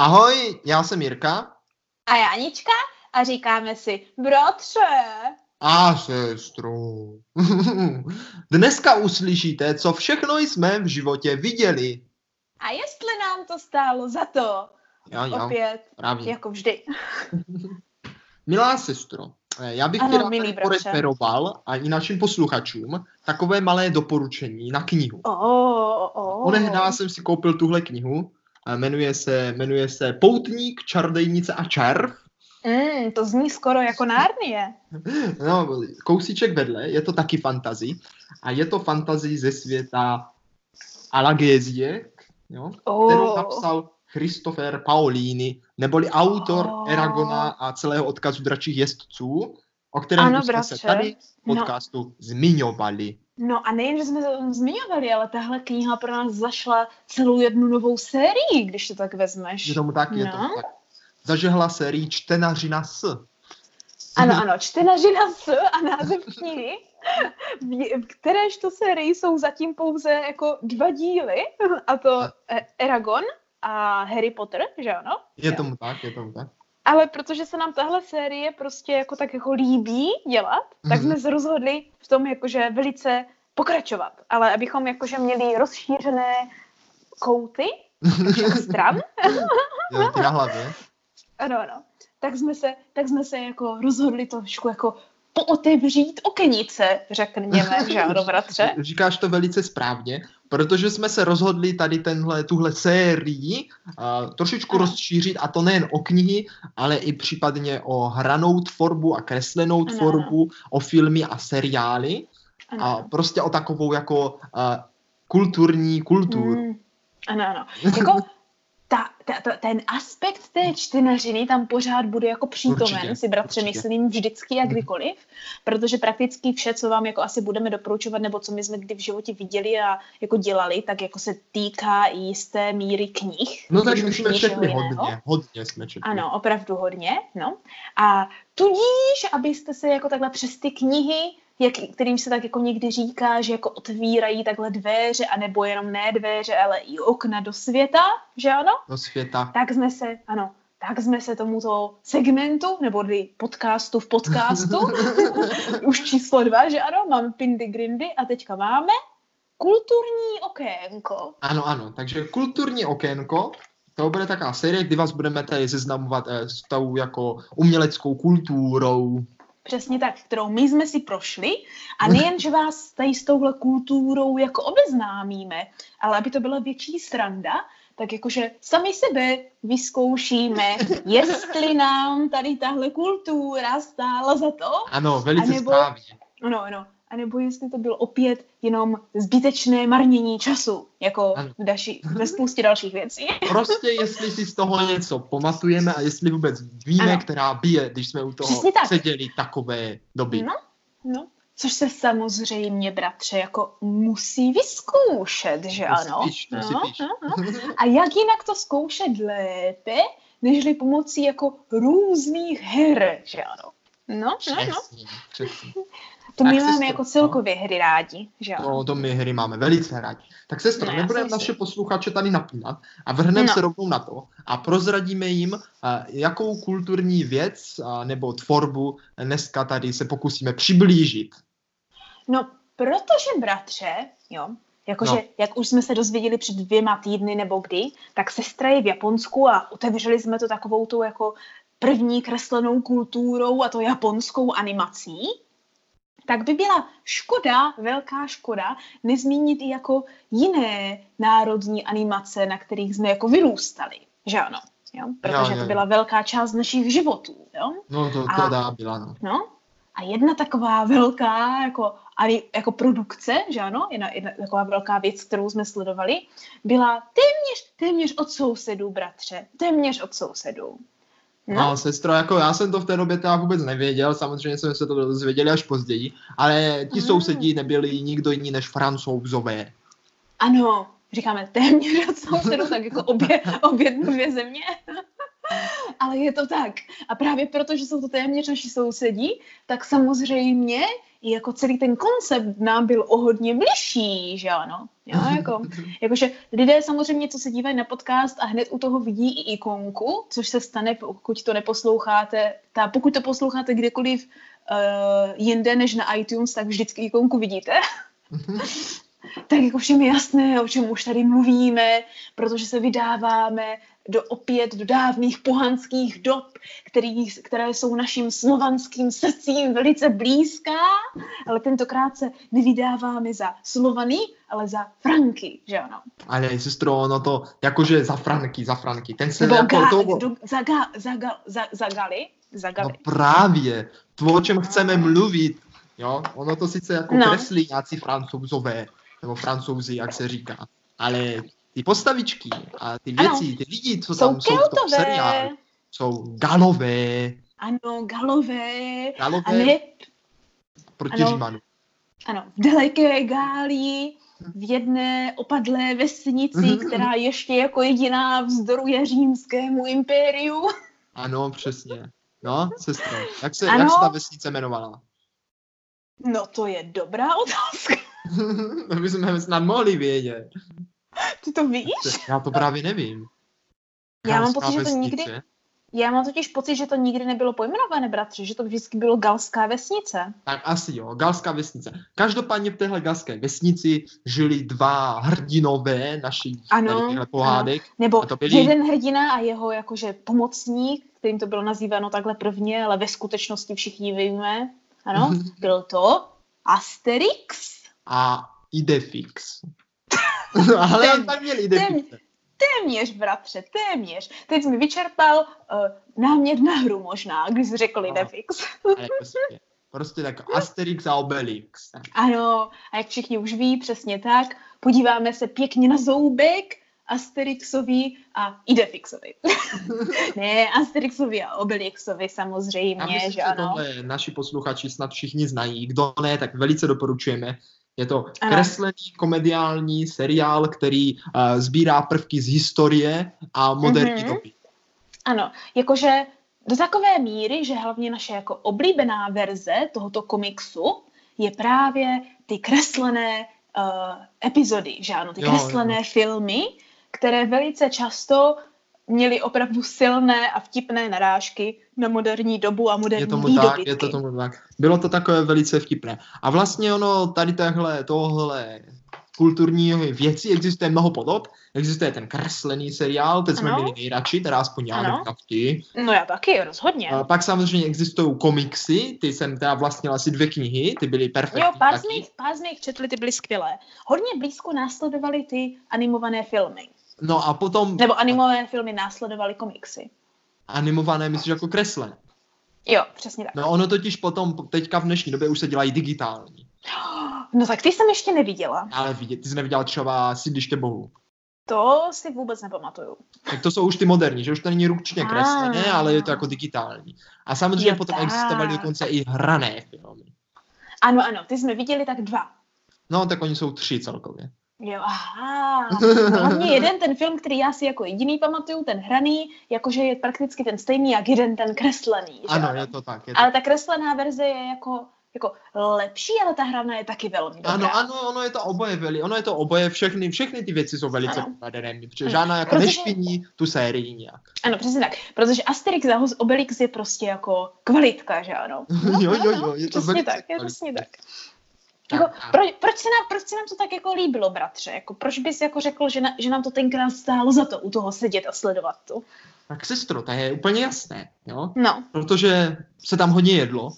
Ahoj, já jsem Jirka. A já Anička a říkáme si, bratře. A sestro. Dneska uslyšíte, co všechno jsme v životě viděli. A jestli nám to stálo za to. Jo, jo, Opět, právě. jako vždy. Milá sestro, já bych Ano, ti rád poreferoval a i našim posluchačům takové malé doporučení na knihu. Oh, oh, oh. Onehdy jsem si koupil tuhle knihu, jmenuje se, jmenuje se Poutník, čarodejnice a červ. Mm, to zní skoro jako Nárnie. No, kousíček vedle, je to taky fantazy. A je to fantazy ze světa Alagézie, jo, kterou Oh. napsal Christopher Paolini, neboli autor Oh. Eragona a celého odkazu dračích jezdců, o kterém Ano, jsme se bratře. tady v No. podcastu zmiňovali. No a nejen, že jsme to tam zmiňovali, ale tahle kniha pro nás zašla celou jednu novou sérii, když to tak vezmeš. Je tomu tak, je No. tomu tak. Zažehla sérii Čtenařina S. Ano, ano, čtenařina s a název knihy, v kteréž to sérii jsou zatím pouze jako dva díly, a to eh, Eragon a Harry Potter, že ano? Je tomu tak, je tomu tak. Ale protože se nám tahle série prostě jako tak jako líbí dělat, tak Mhm. jsme se rozhodli v tom jakože velice pokračovat. Ale abychom jakože měli rozšířené kouty stran, Jo, na hlavě. ano, ano, tak jsme se, tak jsme se jako rozhodli trošku jako pootevřít okenice, řekněme, že ano, bratře. Říkáš to velice správně, protože jsme se rozhodli tady tenhle, tuhle sérii uh, trošičku Ano. rozšířit a to nejen o knihy, ale i případně o hranou tvorbu a kreslenou Ano, tvorbu, o filmy a seriály Ano, a prostě o takovou jako uh, kulturní kulturu. Mm, ano, ano. Jako ta, ta, ta, ten aspekt té čtenařiny tam pořád bude jako přítomen, Určitě, si bratře určitě. myslím vždycky a Mhm. kdykoliv, protože prakticky vše, co vám jako asi budeme doporučovat, nebo co my jsme kdy v životě viděli a jako dělali, tak jako se týká i jisté míry knih. No tak jsme četli jiného. hodně, hodně jsme četli. Ano, opravdu hodně, no. A tudíž, abyste se jako takhle přes ty knihy, jak, kterým se tak jako někdy říká, že jako otvírají takhle dveře, anebo jenom ne dveře, ale i okna do světa, že ano? Do světa. Tak jsme se, ano, tak jsme se tomuto segmentu, nebo podcastu v podcastu, už číslo dva, že ano, máme Pindy Grindy a teďka máme kulturní okénko. Ano, ano, takže kulturní okénko, to bude taková série, kdy vás budeme tady seznamovat eh, s tou jako uměleckou kulturou. Přesně tak, kterou my jsme si prošli. A nejen, že vás tady s touhle kulturou jako obeznámíme, ale aby to byla větší sranda, tak jakože sami sebe vyzkoušíme, jestli nám tady tahle kultura stála za to, Ano, velice správně. ano, ano, a nebo jestli to bylo opět jenom zbytečné marnění času, jako Ano. v daši, ve spoustě dalších věcí. Prostě jestli si z toho něco pamatujeme a jestli vůbec víme, Ano. která bije, když jsme u toho tak. seděli takové doby. No. No, což se samozřejmě, bratře, jako musí vyzkoušet, že si ano? píš, no, píš. no, no. A jak jinak to zkoušet lépe, nežli pomocí jako různých her, že ano? No, no, no. Přesně, přesně. To my máme jako no. celkově hry rádi, že ano? No, to my hry máme velice rádi. Tak sestro, No, no, nebudeme naše posluchače tady napínat a vrhneme No. se rovnou na to a prozradíme jim, eh, jakou kulturní věc eh, nebo tvorbu dneska tady se pokusíme přiblížit. No, protože, bratře, jo, jakože, No. jak už jsme se dozvěděli před dvěma týdny nebo kdy, tak sestra je v Japonsku a otevřeli jsme to takovou tou jako první kreslenou kulturou a to japonskou animací, tak by byla škoda, velká škoda, nezmínit i jako jiné národní animace, na kterých jsme jako vyrůstali, že ano? Jo? Protože Jo, jo, to byla velká část našich životů, jo? No to, A- to dá byla, no. No, a jedna taková velká jako, ani, jako produkce, že ano, jedna, jedna taková velká věc, kterou jsme sledovali, byla téměř, téměř od sousedů, bratře. Téměř od sousedů. No. No, no, sestro, jako já jsem to v té době teda vůbec nevěděl, samozřejmě jsme se to dozvěděli až později, ale ti Ah. sousedí nebyli nikdo jiný než francouzové. ano, říkáme téměř od sousedů, tak jako obě, obě dvě země. Ale je to tak. A právě proto, že jsou to téměř naši sousedí, tak samozřejmě i jako celý ten koncept nám byl o hodně bližší, že ano. Jo, jako, jakože lidé samozřejmě, co se dívají na podcast a hned u toho vidí i ikonku, což se stane, pokud to neposloucháte, ta, pokud to posloucháte kdekoliv uh, jinde než na iTunes, tak vždycky ikonku vidíte. tak jako všem je jasné, o čem už tady mluvíme, protože se vydáváme do opět do dávných pohanských dob, který, které jsou naším slovanským srdcím velice blízká, ale tentokrát se nevydáváme za Slovany, ale za Franky, že ano. Ale sestro, no to jakože za Franky, za Franky. Ten se Nebo jako ga, to, do, za, ga, za, ga, za, za Gali, za No Gali. právě, to, o čem chceme mluvit, jo, ono to sice jako No. no. kreslí nějací francouzové, nebo francouzi, jak se říká, ale ty postavičky a ty Ano. věci, ty lidi, co Jsou tam jsou v tom keltové, seriálu, jsou galové, ano, galové, galové a ne, proti ano. Římanu. ano, v daleké Gálii, v jedné opadlé vesnici, která ještě jako jediná vzdoruje římskému impériu. Ano, přesně. No, sestro, jak se, Ano. jak se ta vesnice jmenovala? No to je dobrá otázka. to bychom snad mohli vědět. Ty to víš? Já to právě nevím. Já mám pocit, že to nikdy-. Já mám totiž pocit, že to nikdy nebylo pojmenované, bratře, že to vždycky bylo galská vesnice. Tak asi jo, Galská vesnice. Každopádně v téhle Galské vesnici žili dva hrdinové našich Ano, pohádek. Nebo A to byli- jeden hrdina a jeho jakože pomocník, kterým to bylo nazýváno takhle prvně, ale ve skutečnosti všichni víme. Ano, byl to Asterix. A Idefix. Ale on tam měl Idefix. Téměř, bratře, téměř. Teď jsi mi vyčerpal uh, námět na hru možná, když jsi řekl No. Idefix. Prostě, prostě tak Asterix a Obelix. Ano, a jak všichni už ví, přesně tak, podíváme se pěkně na zoubek Asterixovi a Idefixovi. ne, Asterixovi a Obelixovi Já samozřejmě, myslím, že že ano. tohle naši posluchači snad všichni znají. Kdo ne, tak velice doporučujeme. Je to Ano. kreslený komediální seriál, který uh, sbírá prvky z historie a moderní Mhm. doby. Ano, jakože do takové míry, že hlavně naše jako oblíbená verze tohoto komiksu je právě ty kreslené uh, epizody, že ano, ty Jo, kreslené jo. filmy, které velice často měly opravdu silné a vtipné narážky na moderní dobu a moderní Je tomu tak, je to tomu tak. Bylo to takové velice vtipné. A vlastně ono tady takhle, tohle kulturní věci existuje mnoho podob. Existuje ten kreslený seriál, jsme Ano. měli nejradši, teda aspoň já Ano. No já taky, rozhodně. A pak samozřejmě existují komiksy, ty jsem teda vlastnila asi dvě knihy, ty byly perfektní Jo, pár z, mých, pár z mých četli, ty byly skvělé. Hodně blízko následovaly ty animované filmy. No a potom Nebo animované filmy následovaly komiksy. Animované, myslíš jako kreslené. Jo, přesně tak. No ono totiž potom, teďka v dnešní době už se dělají digitální. No tak ty jsem ještě neviděla. Ale vidět, ty jsi neviděla třeba Sídliště bohu. To si vůbec nepamatuju. Tak to jsou už ty moderní, že už to není ručně Ah. kreslené, ale je to jako digitální. A samozřejmě Jo, potom tak. existovaly dokonce i hrané filmy. Ano, ano, ty jsme viděli tak dva. No, tak oni jsou tři celkově. Jo, aha. No, hlavně jeden ten film, který já si jako jediný pamatuju, ten hraný, jakože je prakticky ten stejný, jak jeden ten kreslený. Že? Ano, je to tak. Je to... Ale ta kreslená verze je jako, jako lepší, ale ta hraná je taky velmi dobrá. Ano, ano, ono je to oboje, veli, ono je to oboje, všechny, všechny ty věci jsou velice povedené, protože Ano. žádná jako Protože- nešpiní tu sérii nějak. Ano, přesně tak. Protože Asterix a Obelix je prostě jako kvalitka, že ano? jo, jo, ano, jo, je to přesně tak, je kvalitní. přesně tak. Jako, a- pro, proč, se nám, proč se nám to tak jako líbilo, bratře? Jako, proč bys jako řekl, že, na, že nám to tenkrát stálo za to u toho sedět a sledovat to? Tak sestro, to je úplně jasné, jo? No, Protože se tam hodně jedlo.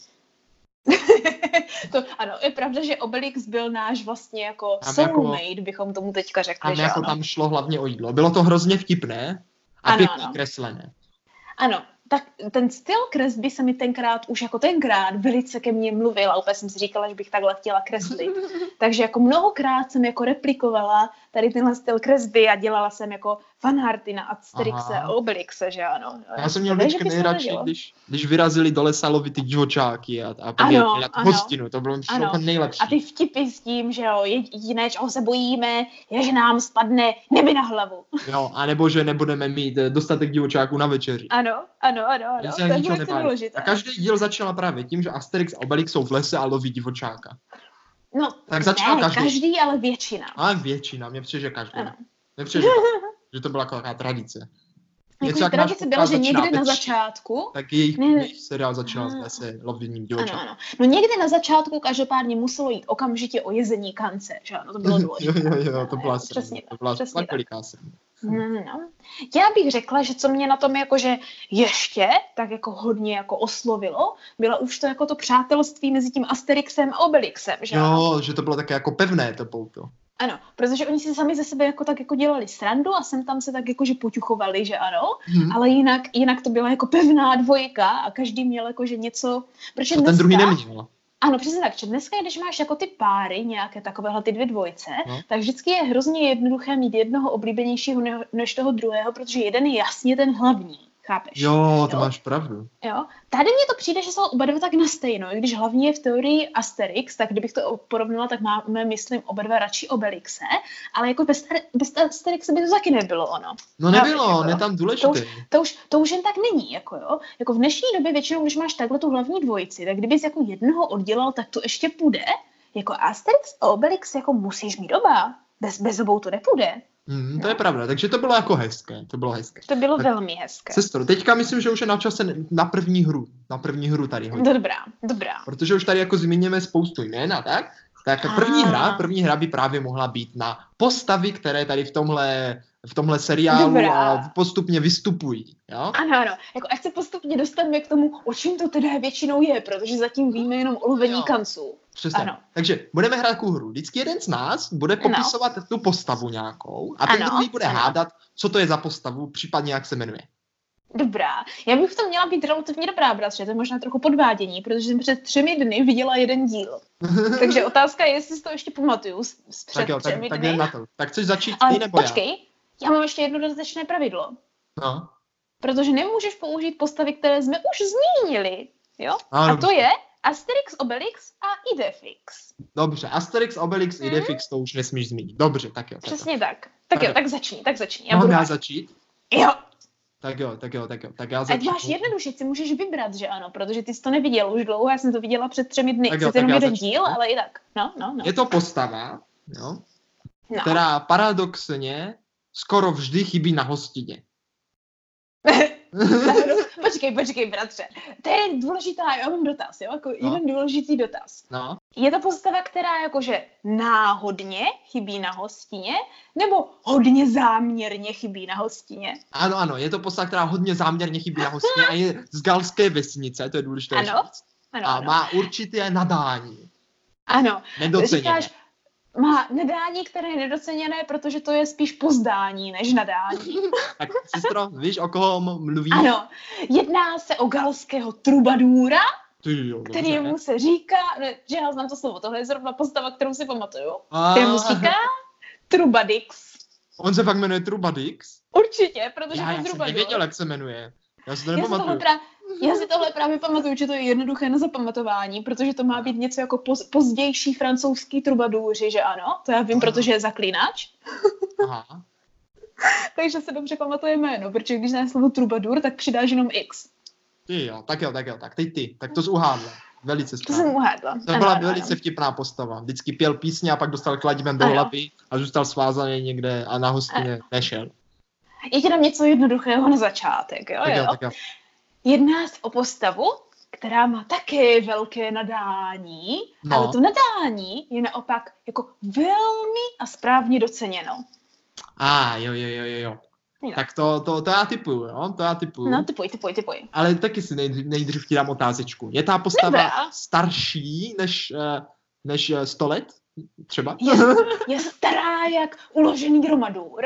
to, ano, je pravda, že Obelix byl náš vlastně jako Tam jako- soulmate, bychom tomu teďka řekli, A že jako ano. tam šlo hlavně o jídlo. Bylo to hrozně vtipné a Ano, pěkně ano. kreslené. Ano, tak ten styl kresby se mi tenkrát, už jako tenkrát, velice ke mně mluvil a úplně jsem si říkala, že bych takhle chtěla kreslit. Takže jako mnohokrát jsem jako replikovala tady tenhle styl kresby a dělala jsem jako fanarty na Asterixe Aha. a Obelixe, že ano. Já jsem měl vždycky nejradši, když, když vyrazili do lesa lovit ty divočáky a, a pak Ano, na hostinu, to bylo Ano. nejlepší. A ty vtipy s tím, že jo, jediné, čeho se bojíme, je, že nám spadne neby na hlavu. Jo, a nebo že nebudeme mít eh, dostatek divočáků na večeři. Ano, ano, ano, ano. To je důležité. A každý díl začal právě tím, že Asterix a Obelix jsou v lese a loví divočáka. No, Tak začal ne, každý. každý, ale většina. A většina, mě přijde, že každý. Ano. Mně přijde, že, že to byla taková tradice. Jako jak tradice byla, že někdy na začátku, Tak jejich, Ne, seriál začínal v lese lovením ano, divočáka. ano. No někdy na začátku každopádně muselo jít okamžitě o jezení kance, že ano, to bylo Jo, důležité. jo, jo, to byla Přesně sranda, to byla přesně tak. veliká sranda. No, no, no. Já bych řekla, že co mě na tom jakože ještě tak jako hodně jako oslovilo, bylo už to jako to přátelství mezi tím Asterixem a Obelixem, že? Jo, že to bylo také jako pevné to pouto. Ano, protože oni si sami ze sebe jako tak jako dělali srandu a sem tam se tak jako že poťuchovali, že ano, Hm. ale jinak, jinak to byla jako pevná dvojka a každý měl jako že něco, protože To ten dneska, druhý neměl. Ano, přesně tak, že dneska, když máš jako ty páry, nějaké takovéhle ty dvě dvojce, No. tak vždycky je hrozně jednoduché mít jednoho oblíbenějšího ne- než toho druhého, protože jeden je jasně ten hlavní, chápeš? Jo, to Jo. máš pravdu. Jo? Tady mně to přijde, že jsou oba dva tak na stejno. I když hlavně je v teorii Asterix, tak kdybych to porovnala, tak máme, myslím, oba dva radši Obelixe, ale jako bez, bez Asterixe by to taky nebylo ono. No nebylo, je jo. tam To důležitý. už, to, už, to už jen tak není, jako jo. Jako v dnešní době většinou, když máš takhle tu hlavní dvojici, tak kdybys jako jednoho oddělal, tak to ještě půjde. Jako Asterix a Obelix jako musíš mít oba. Bez, bez obou to nepůjde. Hmm, to je pravda, takže to bylo jako hezké, to bylo hezké. To bylo Tak- velmi hezké. Sestro, teďka myslím, že už je na čase na první hru, na první hru tady hodně. Dobrá, dobrá. Protože už tady jako zmíníme spoustu jmén a tak, tak první A. hra, první hra by právě mohla být na postavy, které tady v tomhle, v tomhle seriálu Dobrá. a postupně vystupují, jo? Ano, ano. Jako ať se postupně dostaneme k tomu, o čem to teda většinou je, protože zatím víme jenom o lovení kanců. Přesně. Ano. Takže budeme hrát takovou hru. Vždycky jeden z nás bude Ano. popisovat tu postavu nějakou a ten Ano, druhý bude ano. hádat, co to je za postavu, případně jak se jmenuje. Dobrá. Já bych v tom měla být relativně dobrá, bratře. To je možná trochu podvádění, protože jsem před třemi dny viděla jeden díl. Takže otázka je, jestli si to ještě pamatuju z, z před tak jo, tak, třemi tak dny. jdem na to. Tak chceš začít Ale ty nebo já? počkej, já mám ještě jedno dodatečné pravidlo. No. Protože nemůžeš použít postavy, které jsme už zmínili. Jo? A, A to je Asterix, Obelix a Idefix. Dobře, Asterix, Obelix, Mhm. Idefix, to už nesmíš zmínit. Dobře, tak jo. Tak jo. Přesně tak. Tak jo, tak začni, tak začni. Já Mám já začít? Jo, Tak jo, tak jo, tak jo. Tak já Ať začnu. máš jednoduše, si můžeš vybrat, že ano, protože ty jsi to neviděl už dlouho, já jsem to viděla před třemi dny. Tak jo, tak jenom jeden začnu. díl, ale i tak. No, no, no. Je to postava, jo, no. která paradoxně skoro vždy chybí na hostině. počkej, počkej, bratře. To je důležitá, já mám dotaz, jo, jako No. jeden důležitý dotaz. No, Je to postava, která jakože náhodně chybí na hostině, nebo hodně záměrně chybí na hostině? ano, ano, je to postava, která hodně záměrně chybí na hostině a je z galské vesnice, to je důležité Ano, říct. Ano, A ano. má určité nadání, ano. nedoceněné. Říkáš, má nadání, které je nedoceněné, protože to je spíš pozdání než nadání. Tak, sestro, víš, o koho mluví? Ano, jedná se o galského trubadůra, Ty jo, dobře. kterému se říká, ne, že já znám to slovo, tohle je zrovna postava, kterou si pamatuju, A, kterému se říká Trubadix. On se fakt jmenuje Trubadix? Určitě, protože Já, to já je jsem trubadur. nevěděl, jak se jmenuje. Já si to Já nepamatuju. pra, já si tohle právě pamatuju, že to je jednoduché na zapamatování, protože to má být něco jako poz, pozdější francouzský trubadůři, že ano? To já vím, Aha. protože je zaklínač. Aha. Takže se dobře pamatuje jméno, protože když znáš slovo trubadur, tak přidáš jenom X. Ty jo, tak jo, tak jo, tak teď ty. Tak to jsi uhádla. Velice To jsem správně. uhádla. To byla velice vtipná postava. Vždycky pěl písně a pak dostal kladivem do Ano. hlavy a zůstal svázaný někde a na hostině nešel. Je ti tam něco jednoduchého na začátek, jo? Tak jo, jo? tak jo. Jedná se o postavu, která má také velké nadání, No. ale to nadání je naopak jako velmi a správně doceněno. A jo, jo, jo, jo, jo. Jo. Tak to, to, to já typuju, jo, to já typuju. No, typuj, typuj, typuj. Ale taky si nejdřív, nejdřív ti dám otázečku. Je ta postava Dobrá. starší než, eh, než eh, 100 let? Třeba? Je, je stará jak uložený gromadůr.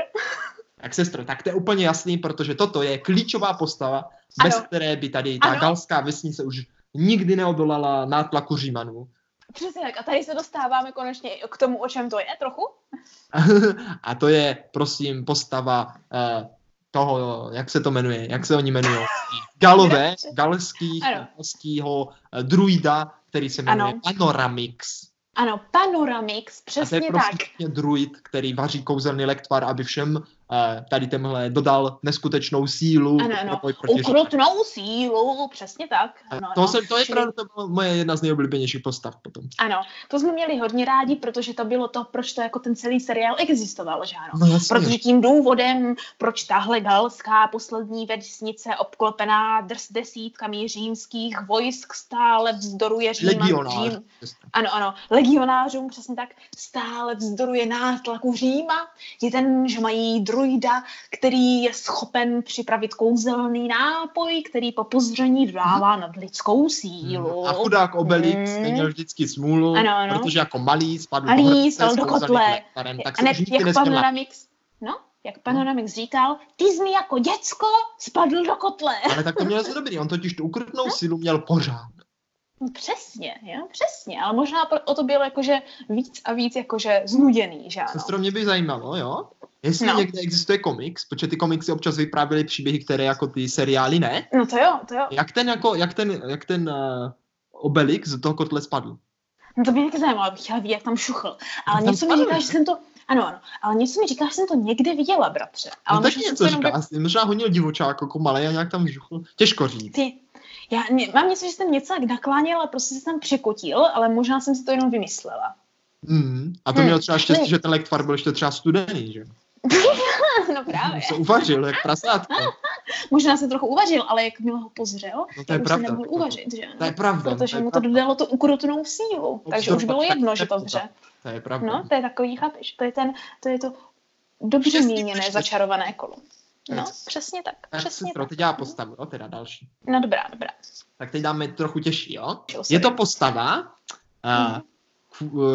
Tak sestro, tak to je úplně jasný, protože toto je klíčová postava, bez Ano. které by tady ta Ano. galská vesnice už nikdy neodolala nátlaku Římanů. Přesně tak. A tady se dostáváme konečně k tomu, o čem to je trochu. a to je, prosím, postava uh, toho, jak se to jmenuje, jak se oni jmenují, Galové, galských, galského uh, druida, který se jmenuje ano. Panoramix. Ano, Panoramix, přesně a to je tak. druid, který vaří kouzelný lektvar, aby všem tady tenhle dodal neskutečnou sílu. Ano, ano. Ukrutnou sílu, přesně tak. Ano, to, ano. Jsem, to je Čili... pravda, to byla moje jedna z nejoblíbenějších postav potom. Ano, to jsme měli hodně rádi, protože to bylo to, proč to jako ten celý seriál existoval, že ano. No, protože tím důvodem, proč tahle galská poslední vesnice obklopená drs desítkami římských vojsk stále vzdoruje Říma, Legionář. Řím, ano, ano, legionářům přesně tak stále vzdoruje nátlaku Říma, je ten, že mají druida, který je schopen připravit kouzelný nápoj, který po pozření dodává nad lidskou sílu. Hmm. A chudák Obelix, hmm. měl vždycky smůlu, ano, ano. protože jako malý spadl malý, do, do kotle. tak a ne, jak Panoramix, no, jak Panoramix říkal, ty jsi mi jako děcko spadl do kotle. Ale tak to měl dobrý, on totiž tu ukrutnou no? sílu měl pořád. No přesně, jo, přesně, ale možná o to bylo jakože víc a víc jakože znuděný, že ano. Sestro, mě by zajímalo, jo, jestli no. někde existuje komiks, protože ty komiksy občas vyprávěly příběhy, které jako ty seriály ne. No to jo, to jo. Jak ten, jako, jak ten, jak ten uh, Obelix z toho kotle spadl? No to by mě taky zajímalo, abych chtěla vidět, jak tam šuchl. Ale tam něco mi říká, že jsem to, ano, ano, ale něco mi říká, že jsem to někde viděla, bratře. Ale no taky něco říká, by... možná honil divočák jako malý a nějak tam žuchl. Těžko říct. Ty, já ne, mám něco, že jsem něco tak nakláněl a prostě se tam překotil, ale možná jsem si to jenom vymyslela. Mm, a to hmm. mělo třeba štěstí, že ten lektvar byl ještě třeba studený, že? no právě. Se uvařil, jak prasátko. Možná se trochu uvařil, ale jak ho pozřel, no to je pravda, nemohl uvařit, že? To je pravda. Protože to mu to dodalo tu ukrutnou sílu, no, takže už bylo jedno, že to vře. To je pravda. No, to je takový, chápeš, to je, ten, to je to dobře míněné začarované kolo. No, přesně tak. tak přesně tak. teď já postavu, jo, teda další. No dobrá, dobrá. Tak teď dáme trochu těžší, jo. Je to postava, uh,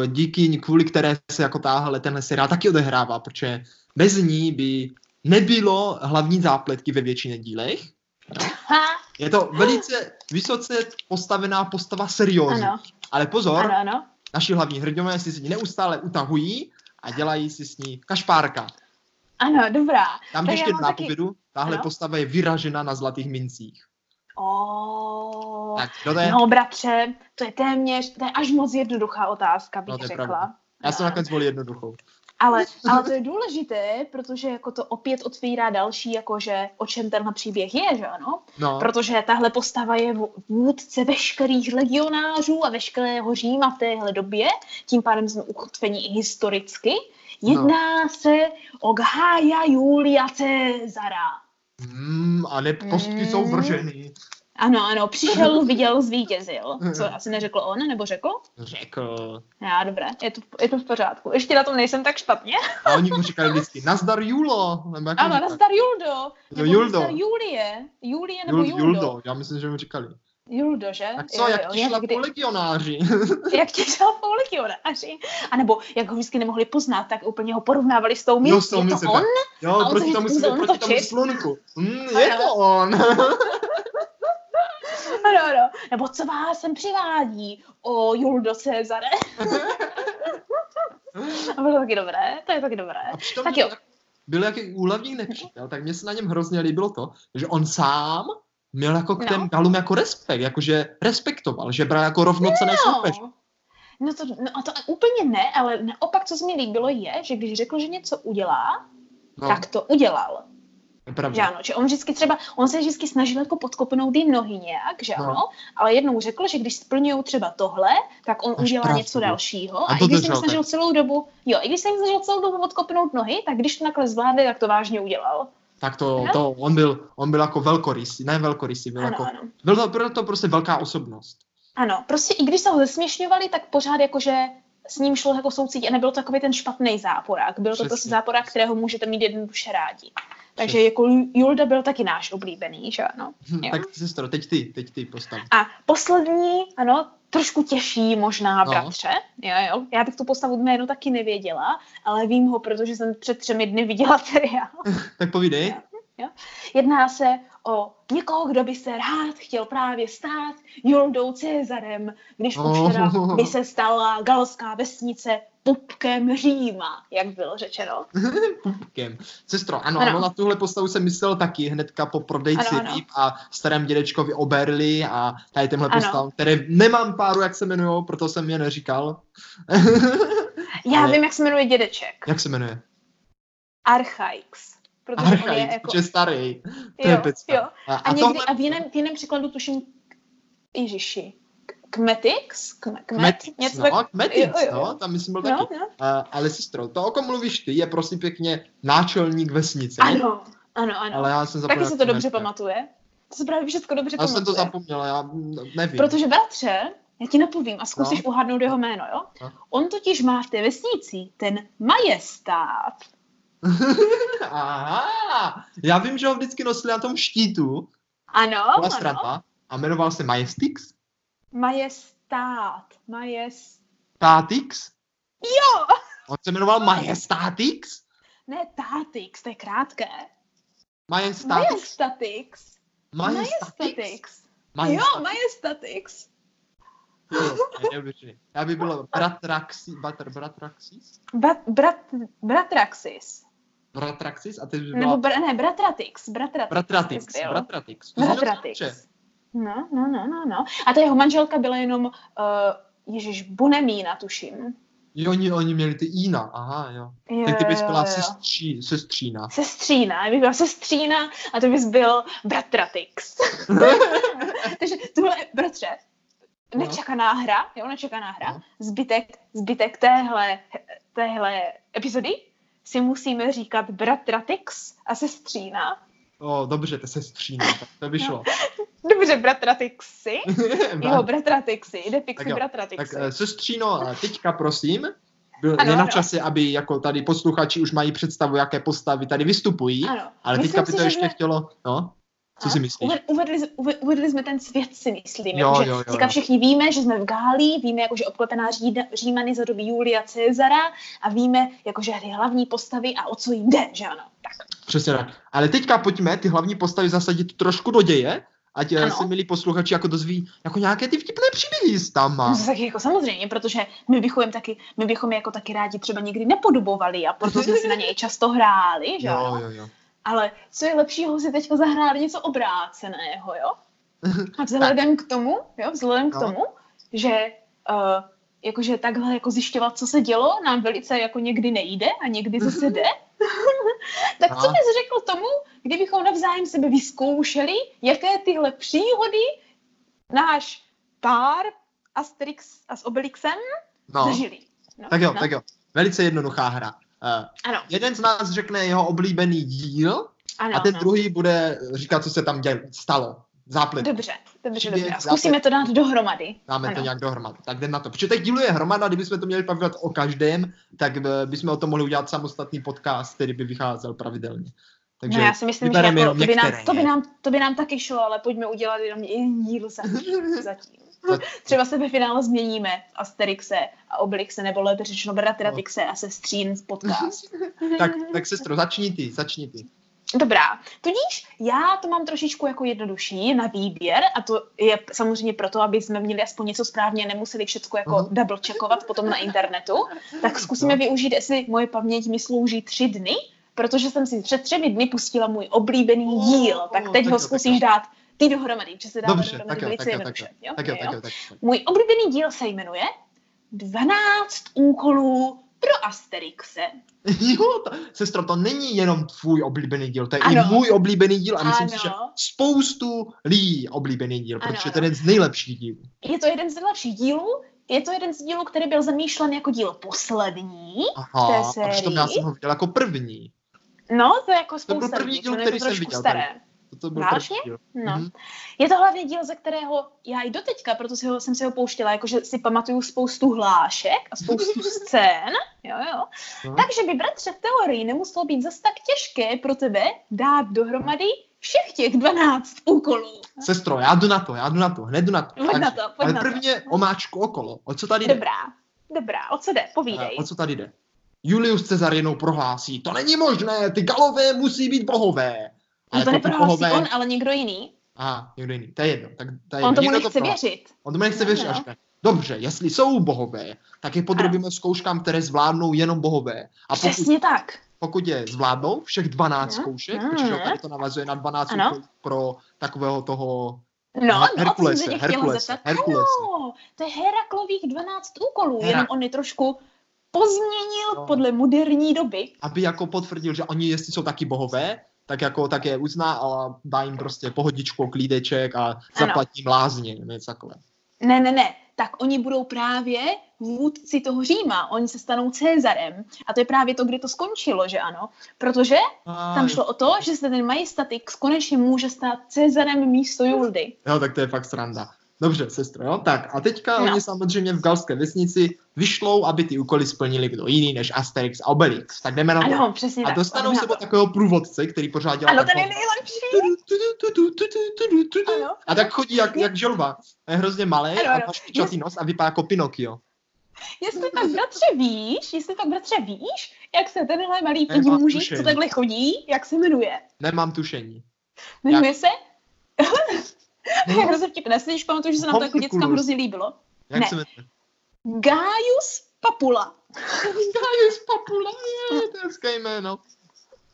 díky, kvůli které se jako táhle tenhle seriál taky odehrává, protože bez ní by nebylo hlavní zápletky ve většině dílech. Je to velice vysoce postavená postava seriózní. Ale pozor, ano, ano. naši hlavní hrdinové si s ní neustále utahují a dělají si s ní kašpárka. Ano, dobrá. Tam, když tě nápovědu, taky... tahle ano? postava je vyražena na zlatých mincích. Oh, tak, to je? No, bratře, to je téměř, to je až moc jednoduchá otázka, bych no, řekla. Pravda. Já jsem nakonec volil jednoduchou. Ale, ale to je důležité, protože jako to opět otvírá další, jakože o čem tenhle příběh je, že ano? No. Protože tahle postava je vůdce veškerých legionářů a veškerého Říma v téhle době, tím pádem jsme ukotveni i historicky. Jedná no. se o Gája Julia Cezara. Hmm, a ne kostky mm. jsou vržený. Ano, ano, přišel, viděl, zvítězil. Co asi neřekl on, nebo řekl? Řekl. Já, dobré, je to, je to v pořádku. Ještě na tom nejsem tak špatně. A oni mu říkali vždycky, nazdar Julo. Nebo jak ano, říkali? nazdar Juldo. Nebo Juldo. nazdar Julie. Julie nebo Jul, Juldo. Juldo. Já myslím, že mu říkali. Juldo, že? Tak co, jo, jak ti šla kdy... legionáři? jak ti šla po legionáři? A nebo jak ho vždycky nemohli poznat, tak úplně ho porovnávali s tou místí. Je to on? Jo, proti tomu, proti tomu slunku. Mm, je to on. ano, ano. Nebo co vás sem přivádí o Juldo Cezare? A bylo taky dobré, to je taky dobré. tak jo. Byl jaký úhlavní nepřítel, tak mě se na něm hrozně líbilo to, že on sám měl jako k no. těm Galům jako respekt, jakože respektoval, že bral jako rovnocené no. soupeř. No to, no to úplně ne, ale naopak, co se mi líbilo je, že když řekl, že něco udělá, no. tak to udělal. Pravda. Že ano, že on vždycky třeba, on se vždycky snažil jako podkopnout ty nohy nějak, že no. ano, ale jednou řekl, že když splňují třeba tohle, tak on Až udělá pravdu. něco dalšího. A, a i když se snažil celou dobu, jo, i když se snažil celou dobu podkopnout nohy, tak když to takhle zvládne, tak to vážně udělal. Tak to, to on, byl, on byl jako velkorysý, ne velkorysý, byl, ano, jako, ano. byl to, byl to prostě velká osobnost. Ano, prostě i když se ho zesměšňovali, tak pořád jakože s ním šlo jako soucít a nebyl to takový ten špatný záporák. Byl Přesně. to prostě záporák, kterého můžete mít jednoduše rádi. Takže Přesně. jako Julda byl taky náš oblíbený, že ano. Hm, tak sestro, teď ty, teď ty postav. A poslední, ano, trošku těžší možná, no. bratře. Jo, jo. Já bych tu postavu jméno taky nevěděla, ale vím ho, protože jsem před třemi dny viděla seriál. tak povídej. Jo, jo. Jedná se o někoho, kdo by se rád chtěl právě stát Juldou Cezarem, když už Oh. teda by se stala galská vesnice pupkem Říma, jak bylo řečeno. Pupkem. Sestro, ano, Ano. ano, na tuhle postavu jsem myslel taky hnedka po prodejci Ano, ano. rýb a starém dědečkovi Oberli a tady tenhle Ano. postav, které nemám páru, jak se jmenují, proto jsem je neříkal. Já Ale- vím, jak se jmenuje dědeček. Jak se jmenuje? Archaix. Protože on je jako... je starý. To je Jo, pecka. jo. A, A, někdy, tohle- a v jiném, v jiném překladu tuším Ježiši. Kmetix? Kme, kmet? Kmetix, Něco no, tak- Kmetix, jo, jo, no, tam myslím byl taky. Uh, ale sestro, to, o kom mluvíš ty, je prosím pěkně náčelník vesnice. Ano, ano, ano. Ale já jsem Taky se to dobře pamatuje. To se právě všechno dobře Já jsem pamatuje. to zapomněl, já nevím. Protože bratře, já ti napovím a zkusíš No. uhádnout jeho jméno, jo? No. On totiž má v té vesnici ten majestát. Aha, já vím, že ho vždycky nosili na tom štítu, Ano, ano. a jmenoval se Majestix? Majestát. Majest... Tatix? Jo! On se jmenoval Majestatix? Ne, Tatix, to je krátké. Majestatix? Majestatix. Majestatix? Majestatix. Jo, Majestatix. Neuvěřitelný. Já by byl Bratraxis, Batr, Bratraxis? Brat, brat, bratraxis. Bratraxis a ty by Nebo byla bra, ne, bratratix. Bratratix. Bratratix. Bratratix. Bratratix. No, no, no, no, no. A ta jeho manželka byla jenom, uh, Ježíš, Bonemína, tuším. Jo, oni, oni měli ty Ina, aha, jo. Jo, Tak ty bys jo, byla jo. sestří, sestřína. Sestřína, já bych byla sestřína a ty bys byl bratratix. Takže tuhle, bratře, No. nečekaná hra, jo, nečekaná hra, No. zbytek, zbytek téhle, téhle epizody si musíme říkat bratratix a sestřína. O, dobře, to je sestřína, tak to by šlo. Dobře, bratratixi. Jo, tak, bratratixi, jde Tak fixy jo, tak eh, sestříno, teďka prosím, byl, Ano, je na ano. čase, aby jako tady posluchači už mají představu, jaké postavy tady vystupují, Ano. ale Myslím teďka by to že ještě jsme- chtělo, no, co si myslíš? Uved- Uvedli, uve- uvedli jsme ten svět, si myslím. Jo, Jo, že jo, jo, jo. všichni víme, že jsme v Gálii, víme, jako, že obklepená Řída, Římany za doby Julia Cezara a víme, jako, že ty hlavní postavy a o co jim jde, že ano? Tak. Přesně tak. Ale teďka pojďme ty hlavní postavy zasadit trošku do děje, ať ano. Ano. si milí posluchači jako dozví jako nějaké ty vtipné příběhy s tam. No, to taky jako samozřejmě, protože my bychom, taky, my bychom je jako taky rádi třeba někdy nepodobovali a proto jsme si na něj často hráli, že Jo, ano? jo, jo. Ale co je lepšího si teďka zahrát něco obráceného, jo? A vzhledem k tomu, jo, vzhledem k No. tomu, že uh, jakože takhle jako zjišťovat, co se dělo, nám velice jako někdy nejde a někdy zase jde. tak co No. bys řekl tomu, kdybychom navzájem sebe vyzkoušeli, jaké tyhle příhody náš pár Asterix a s Obelixem No, zažili. No, tak jo, no. tak jo. Velice jednoduchá hra. Uh, Ano, jeden z nás řekne jeho oblíbený díl ano. a ten no. druhý bude říkat, co se tam děl, stalo. Záplet. Dobře, dobře, Příběh, dobře. A. Zkusíme to dát dohromady. Dáme ano. to nějak dohromady. Tak jdem na to. Protože těch dílů je hromada, kdybychom to měli bavit o každém, tak eh, bychom o tom mohli udělat samostatný podcast, který by vycházel pravidelně. Takže no já si myslím, že jako, to, by nám, to, by nám, to by nám taky šlo, ale pojďme udělat jenom jeden díl zatím. zatím. Třeba se ve finále změníme Asterixe a Obelixe, nebo lépe řečeno Bratratixe a Sestřín podcast. tak, tak sestro, začni ty, začni ty. Dobrá, tudíž já to mám trošičku jako jednodušší na výběr a to je samozřejmě proto, aby jsme měli aspoň něco správně, nemuseli všechno jako Mhm. double checkovat potom na internetu, tak zkusíme No. využít, jestli moje paměť mi slouží tři dny, protože jsem si před třemi dny pustila můj oblíbený díl, tak teď ho zkusíš dát ty dohromady, že se dá Dobře, dohromady tak jo, tak jo, tak jednoduše. jo. Jo? Tak jo, Jo, tak jo. jo, tak jo. Můj oblíbený díl se jmenuje 12 úkolů pro Asterixe. Jo, to, sestro, to není jenom tvůj oblíbený díl, to je Ano. i můj oblíbený díl a myslím si, že Ano. spoustu lidí oblíbený díl, Ano, protože to je ano. jeden z nejlepších dílů. Je to jeden z nejlepších dílů, je to jeden z dílů, který byl zamýšlen jako díl poslední. Aha, té a přitom já sérii. jsem ho viděl jako první. No, to je jako byl spousta první lidí, díl, ono je který to jsem viděl staré. To, to byl Vážně? No. Mhm. Je to hlavně díl, ze kterého já i doteďka, proto si ho, jsem si ho pouštěla, jakože si pamatuju spoustu hlášek a spoustu scén, jo, jo. No. Takže by, bratře, v teorii nemuselo být zas tak těžké pro tebe dát dohromady všech těch 12 úkolů. Sestro, já jdu na to, já jdu na to, hned jdu na to. Pojď na to, pojď ale na to. prvně omáčku okolo. O co tady jde? Dobrá, dobrá, o co jde? Povídej. O co tady jde? Julius Cezar jednou prohlásí, to není možné, ty galové musí být bohové. Ale to neprodal bohové... on, ale někdo jiný. Aha, někdo jiný. To je jedno. Tak, to je on tomu nechce to věřit. On tomu nechce no, věřit no. až ne. Dobře, jestli jsou bohové, tak je podrobíme ano. zkouškám, které zvládnou jenom bohové. A pokud, Přesně tak. Pokud je zvládnou, všech 12 no. zkoušek, no. protože tady to navazuje na 12 pro takového toho No, no, Herkulese, Herkulese, Herkulese. Ano, to je Heraklových 12 úkolů, Hera. jenom on je trošku pozměnil no. podle moderní doby. Aby jako potvrdil, že oni jestli jsou taky bohové, tak jako tak je uzná a dá jim prostě pohodičku, klídeček a zaplatí lázně, něco takové. Ne, ne, ne, tak oni budou právě vůdci toho Říma, oni se stanou Cezarem. A to je právě to, kde to skončilo, že ano? Protože a, tam šlo o to, že se ten majestatix konečně může stát Cezarem místo Juldy. Jo, tak to je fakt sranda. Dobře, sestro, jo? Tak a teďka no. oni samozřejmě v galské vesnici vyšlou, aby ty úkoly splnili kdo jiný než Asterix a Obelix. Tak jdeme na to. Ano, přesně a dostanou se od takového průvodce, který pořád dělá Ano, ten je nejlepší. A tak chodí jak, jak želva. Je hrozně malý a má špičatý nos a vypadá jako Pinokio. Jestli tak, bratře, víš, jestli tak, bratře, víš, jak se tenhle malý pěkný mužík, co takhle chodí, jak se jmenuje? Nemám tušení. Jmenuje jak? se? Je hrozně vtipné. Si pamatuju, že se nám to jako dětskám hrozně líbilo. Jak ne. se jmenuje? Gaius Papula. Gaius Papula, je, to je hezké jméno.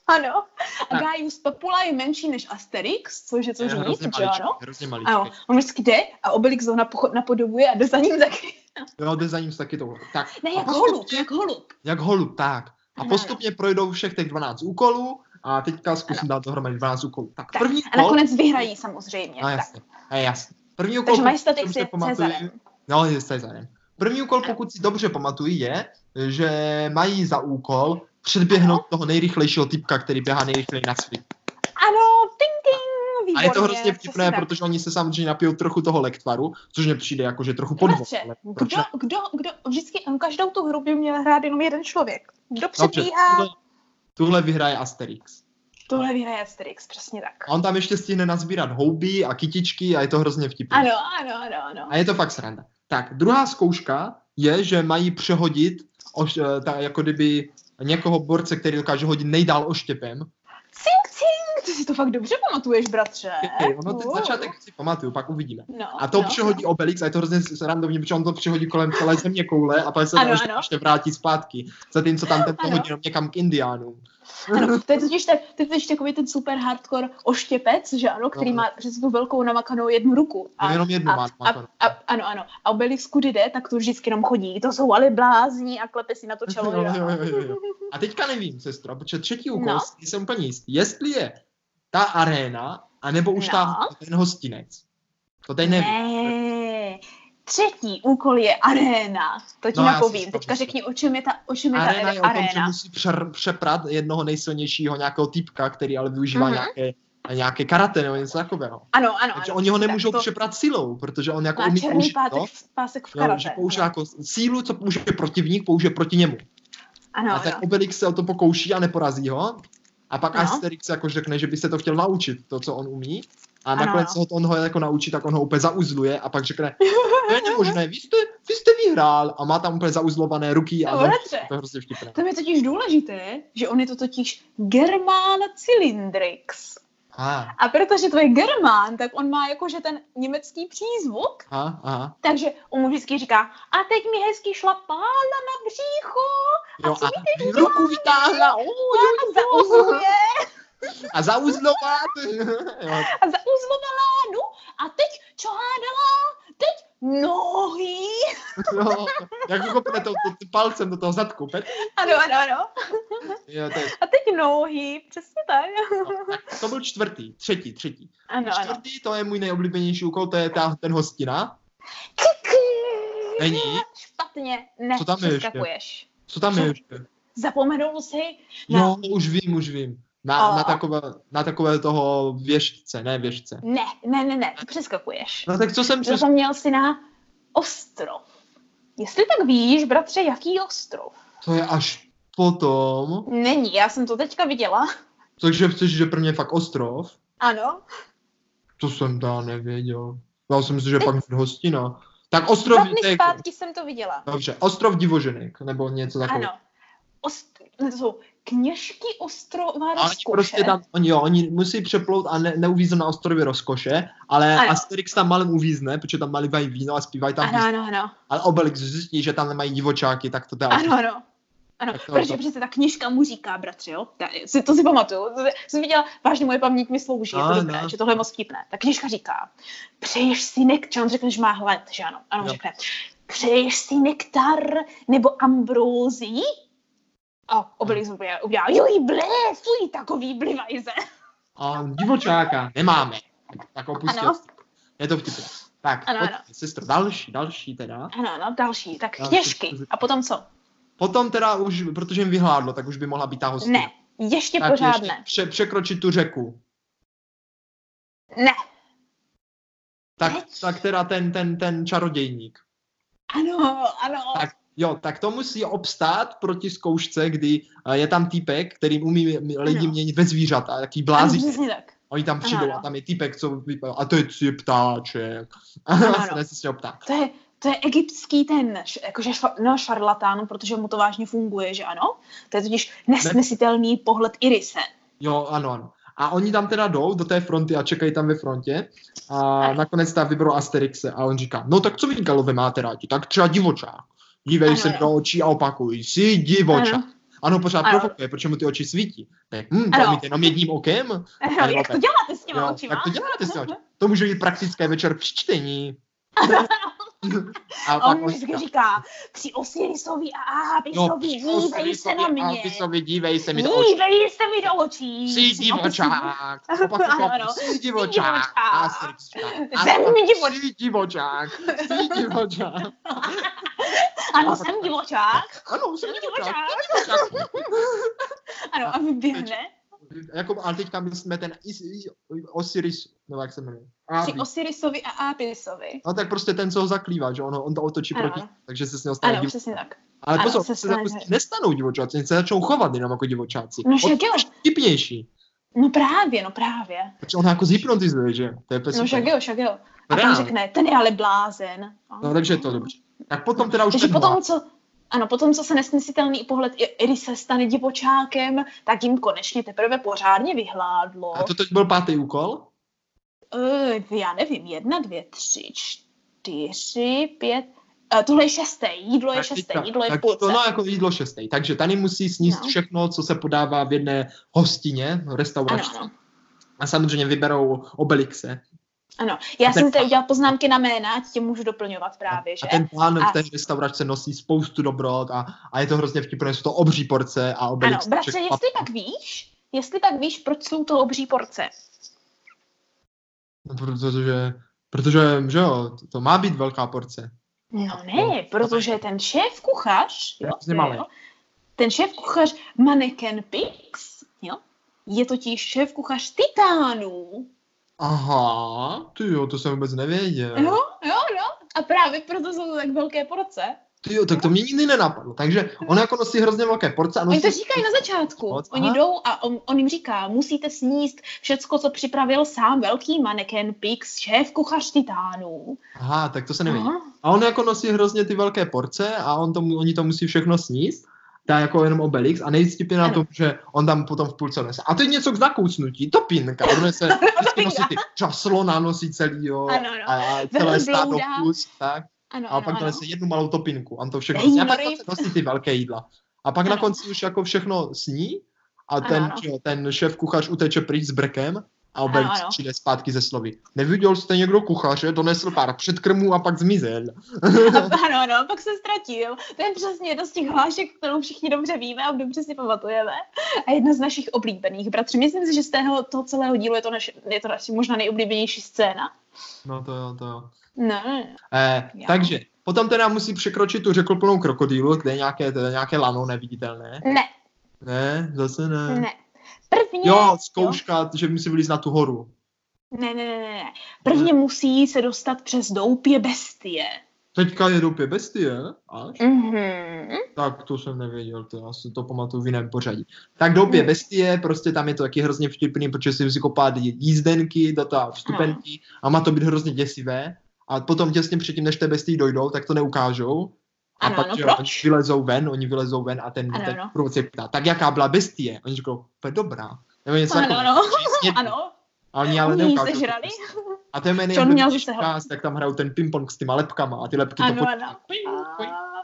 Ano. A Gaius Papula je menší než Asterix, což je co říct, hrozně maličký, ano? Hrozně maličký. Ano, on vždycky jde a Obelix ho napodobuje a jde za ním taky. Jo, jde za ním taky to. Tak. Ne, jak holub, jak holub. Jak holub, tak. A postupně projdou všech těch 12 úkolů a teďka zkusím ano. dát dohromady 12 úkolů. Tak, tak první a nakonec vyhrají samozřejmě. No jasně, a jasně. První úkol, Takže mají je Cezarem. No, je Cezarem. První úkol, pokud si dobře pamatuju, je, že mají za úkol předběhnout ano. toho nejrychlejšího typka, který běhá nejrychleji na světě. Ano, ting ting, výborně. A je to hrozně vtipné, protože oni se samozřejmě napijou trochu toho lektvaru, což mě přijde jako, že trochu podvod. Kdo, kdo, kdo, vždycky, každou tu hru by měl hrát jenom jeden člověk. Kdo předbíhá? Dobře, Tuhle vyhraje Asterix. Tuhle vyhraje Asterix, přesně tak. A on tam ještě stihne nazbírat houby a kytičky a je to hrozně vtipné. Ano, ano, ano, ano. A je to fakt sranda. Tak, druhá zkouška je, že mají přehodit, oš, eh, ta, jako kdyby někoho borce, který dokáže hodit nejdál oštěpem. Cink, cink, si to fakt dobře pamatuješ, bratře. Okay, ono ten začátek si pamatuju, pak uvidíme. No, a to no, přehodí no. Obelix a je to hrozně randomně, protože on to přehodí kolem celé země koule a pak se ano, to ještě vrátí zpátky. Zatímco tam ten pohodí jenom někam k Indiánům. Ano, to je totiž, ten, to je totiž takový ten super hardcore oštěpec, že ano, který no, má přes tu velkou namakanou jednu ruku. A, jenom jednu a, má a, a, ano, ano. A Obelix kudy jde, tak to vždycky jenom chodí. To jsou ale blázní a klepe si na to čelo. Jo, jo, jo, jo. A teďka nevím, sestro, protože třetí úkol, no. jsem úplně jistý, jestli je ta aréna, anebo už no. ta, ten hostinec. To teď nevím. Ne, třetí úkol je aréna. To ti no, napovím. Teďka řekni, o čem je ta, o čem je aréna ta je o tom, že musí pře- přeprat jednoho nejsilnějšího nějakého typka, který ale využívá mm-hmm. nějaké nějaké karate nebo něco takového. Ano, ano. Takže ano, oni ho nemůžou to... přeprat silou, protože on jako umí použít to, pásek v karate. Jo, že použije jako sílu, co použije protivník, použije proti němu. Ano, a ten ano. Obelix se o to pokouší a neporazí ho. A pak no. Asterix jako řekne, že by se to chtěl naučit, to, co on umí. A nakonec ano. on ho jako naučí, tak on ho úplně zauzluje a pak řekne, není možné, vy jste, vy jste vyhrál a má tam úplně zauzlované ruky a no, to je hrozně vtipné. To je totiž důležité, že on je to totiž Germán Cylindrix. A. a protože to je Germán, tak on má jakože ten německý přízvuk. A, aha. Takže on mu vždycky říká, a teď mi hezky šlapála na břícho. A jo, co a mi teď ruku vytáhla. Oh, a zauzluje. A zauzlovat. a zauzlovala, no. A teď čo hádala? Teď nohy. No, jak kopne to, to, to, palcem do toho zadku, pet? Ano, ano, ano. Jo, to je... A teď nohy, přesně tak. No, tak to byl čtvrtý, třetí, třetí. Ano, čtvrtý, ano. to je můj nejoblíbenější úkol, to je ta, ten hostina. Není? Špatně, ne, Co tam je ještě? Co tam je ještě? Zapomenul si? Na... Jo, už vím, už vím. Na, na, takové, na takové toho věžce, ne věžce. Ne, ne, ne, ne, přeskakuješ. No tak co jsem přes... Zapomněl si na ostrov. Jestli tak víš, bratře, jaký ostrov? To je až potom. Není, já jsem to teďka viděla. Takže chceš, že pro mě fakt ostrov? Ano. To jsem dá nevěděl. Já jsem si, že Teď... pak hostina. Tak ostrov... Dva dny zpátky jsem to viděla. Dobře, ostrov divoženek, nebo něco takového. Ano. Ost... to jsou kněžky ostrova rozkoše. oni prostě tam, oni, jo, oni musí přeplout a ne, neuvíznou na ostrově rozkoše, ale Ano. Asterix tam malem uvízne, protože tam nalivají víno a zpívají tam Ano, ano, ano. Ale Obelix zjistí, že tam nemají divočáky, tak to teda... Ano, ano. Ano, Tak to- protože to- přece ta knižka mu říká, bratři, jo? Ta, si, to si pamatuju. To, jsem viděla, vážně moje paměť mi slouží, je to Ano. dobré, že tohle je moc vtipné. Ta knižka říká, přeješ si nektar, on řekne, že má hlad, že ano. Ano, on Jo. řekne, přeješ si nektar nebo ambrózii? A Obelix udělá, joj, blé, fuj, takový blivajze. A divočáka nemáme. Tak, tak opustil. Ano. Je to vtipné. Tak, Ano, pojď, ano. sestro, další, další teda. Ano, ano, další. Tak Další, kněžky. A potom co? Potom teda už, protože jim vyhládlo, tak už by mohla být ta hostina. Ne, ještě tak pořád ještě ne. Pře- překročit tu řeku. Ne, Tak, tak teda ten, ten, ten čarodějník. ano, ano. Tak, jo, tak to musí obstát proti zkoušce, kdy eh, je tam týpek, který umí lidi Ano. měnit ve zvířata, jaký blází. tak. Oni tam přijdou ano. a tam je týpek, co vypadá, a to je si ptáček. Ano, se ano. nesmí ptát. To je, to je egyptský ten, jakože šva, no, šarlatán, protože mu to vážně funguje, že ano? To je totiž nesnesitelný pohled Irise. Jo, ano, ano. A oni tam teda jdou do té fronty a čekají tam ve frontě. A Ano. nakonec tam vyberou Asterixe a on říká, no tak co vy galové máte rádi? Tak třeba divočák. Dívej Ano, se mi do očí a opakuj, jsi divočák. Ano. Ano, pořád Ano. provokuje, protože mu ty oči svítí. Tak, hm, to Ano. umíte jenom jedním okem? No, Ano, jak to děláte s těma Jo, očima? tak to děláte si oči. To může být praktické večer při čtení. A A on vždycky říká, při Osirisovi a Abisovi, dívej se na mě. Abisovi, dívej se mi do očí. Dívej se mi do očí. Jsi divočák. Jsi divočák. Jsem divočák. Jsi divočák. Jsi divočák. Ano, jsem divočák. Ano, jsem divočák. Ano, a vyběhne. Jako, ale teďka my jsme ten Is- I- Osiris, nebo jak se jmenuje. Při. Osirisovi a Abisovi. No tak prostě ten, co ho zaklívá, že ono, on to otočí Ano, proti, takže se s něho stane Ano, přesně tak. Ale ano, pozor, se se stane, prostě nestanou divočáci, oni se začnou chovat jenom jako divočáci. No On však jo. je vtipnější, No právě, no právě. protože on jako zhypnotizuje, že? To je No však jo, však jo. A pan řekne, ten je ale blázen. No takže je to dobře. Tak potom teda už Takže potom, co, ano, potom, co se nesnesitelný pohled I- Irise stane divočákem, tak jim konečně teprve pořádně vyhládlo. A to teď byl pátý úkol? Uh, já nevím, jedna, dvě, tři, čtyři, pět. Uh, tohle je šesté, jídlo je Tak šesté, teďka- jídlo je v tak půlce. To no jako jídlo šestý. Takže tady musí sníst No. všechno, co se podává v jedné hostině, ano, ano. A samozřejmě vyberou Obelixe. Ano, já jsem tady udělala poznámky na jména, ať tě můžu doplňovat právě, že? A ten pán A- v té restauraci nosí spoustu dobrot a, a je to hrozně vtipné, jsou to obří porce a Ano, Obelix. bratře, všechno- jestli pak víš, jestli pak víš, proč jsou to obří porce. No, Protože, protože, že jo, to, to má být velká porce. No ne, protože ten šéf kuchař, jo, jo, ten šéf kuchař Mannequin Pix, jo, je totiž šéf kuchař Titánů. Aha, ty jo, to jsem vůbec nevěděl. Jo, jo, jo. A právě proto jsou to tak velké porce. Ty jo, tak to mě nikdy nenapadlo. Takže on jako nosí hrozně velké porce a nosí... Oni to říkají na začátku. Oni jdou a on, on jim říká, musíte sníst všecko, co připravil sám velký Mannequin Pix, šéf kuchař Titánů. Aha, tak to se. Aha. A on jako nosí hrozně ty velké porce a on to, oni to musí všechno sníst. Dá jako jenom Obelix a nejvíc je na tom, že on tam potom v půlce nese. A teď něco k zakousnutí, topinka. On nese, vždycky nosí ty, třeba slona nosí celý, jo. Ano, ano. A, a celé stádo kus, tak. Ano, A ano, pak to ano. nese jednu malou topinku. On to všechno. A pak nosí ty velké jídla. A pak na Ano. konci už jako všechno sní a ten, ano. ten šéf kuchař uteče pryč s brekem a Obelix ano. přijde zpátky ze slovy. Neviděl jste někdo kuchaře, donesl pár předkrmů a pak zmizel. Ano, ano, pak se ztratil. To je přesně jedna z těch hlášek, kterou všichni dobře víme a dobře si pamatujeme. A jedna z našich oblíbených. Bratři, myslím si, že z tého, toho celého dílu je to, naš, je to naši možná nejoblíbenější scéna. No to jo, to jo. No, Eh, Jo. takže potom teda musí překročit tu řeku plnou krokodýlu, kde je nějaké, je nějaké lano neviditelné. ne, Ne, zase ne. ne. Prvně, Jo, zkouška, že musí vylít na tu horu. Ne, ne, ne, ne, ne. Prvně musí se dostat přes doupě bestie. Teďka je doupě bestie, až? Mhm. Tak to jsem nevěděl, to já si to pamatuju v jiném pořadí. Tak doupě Hmm. bestie, prostě tam je to taky hrozně vtipný, protože si musí kopat jízdenky do ta vstupenky a má to být hrozně děsivé. A potom těsně předtím, než té bestii dojdou, tak to neukážou. A ano, pak, ano, že proč? oni vylezou ven, oni vylezou ven a ten, ano, ten ano. průvodce ptá, tak jaká byla bestie? Oni říkou, to je dobrá. Nebo něco ano, ano. ano. A oni ale neukážou. A ten jméno je tak tam hrajou ten ping-pong s těma lepkama a ty lepky ano, to ano.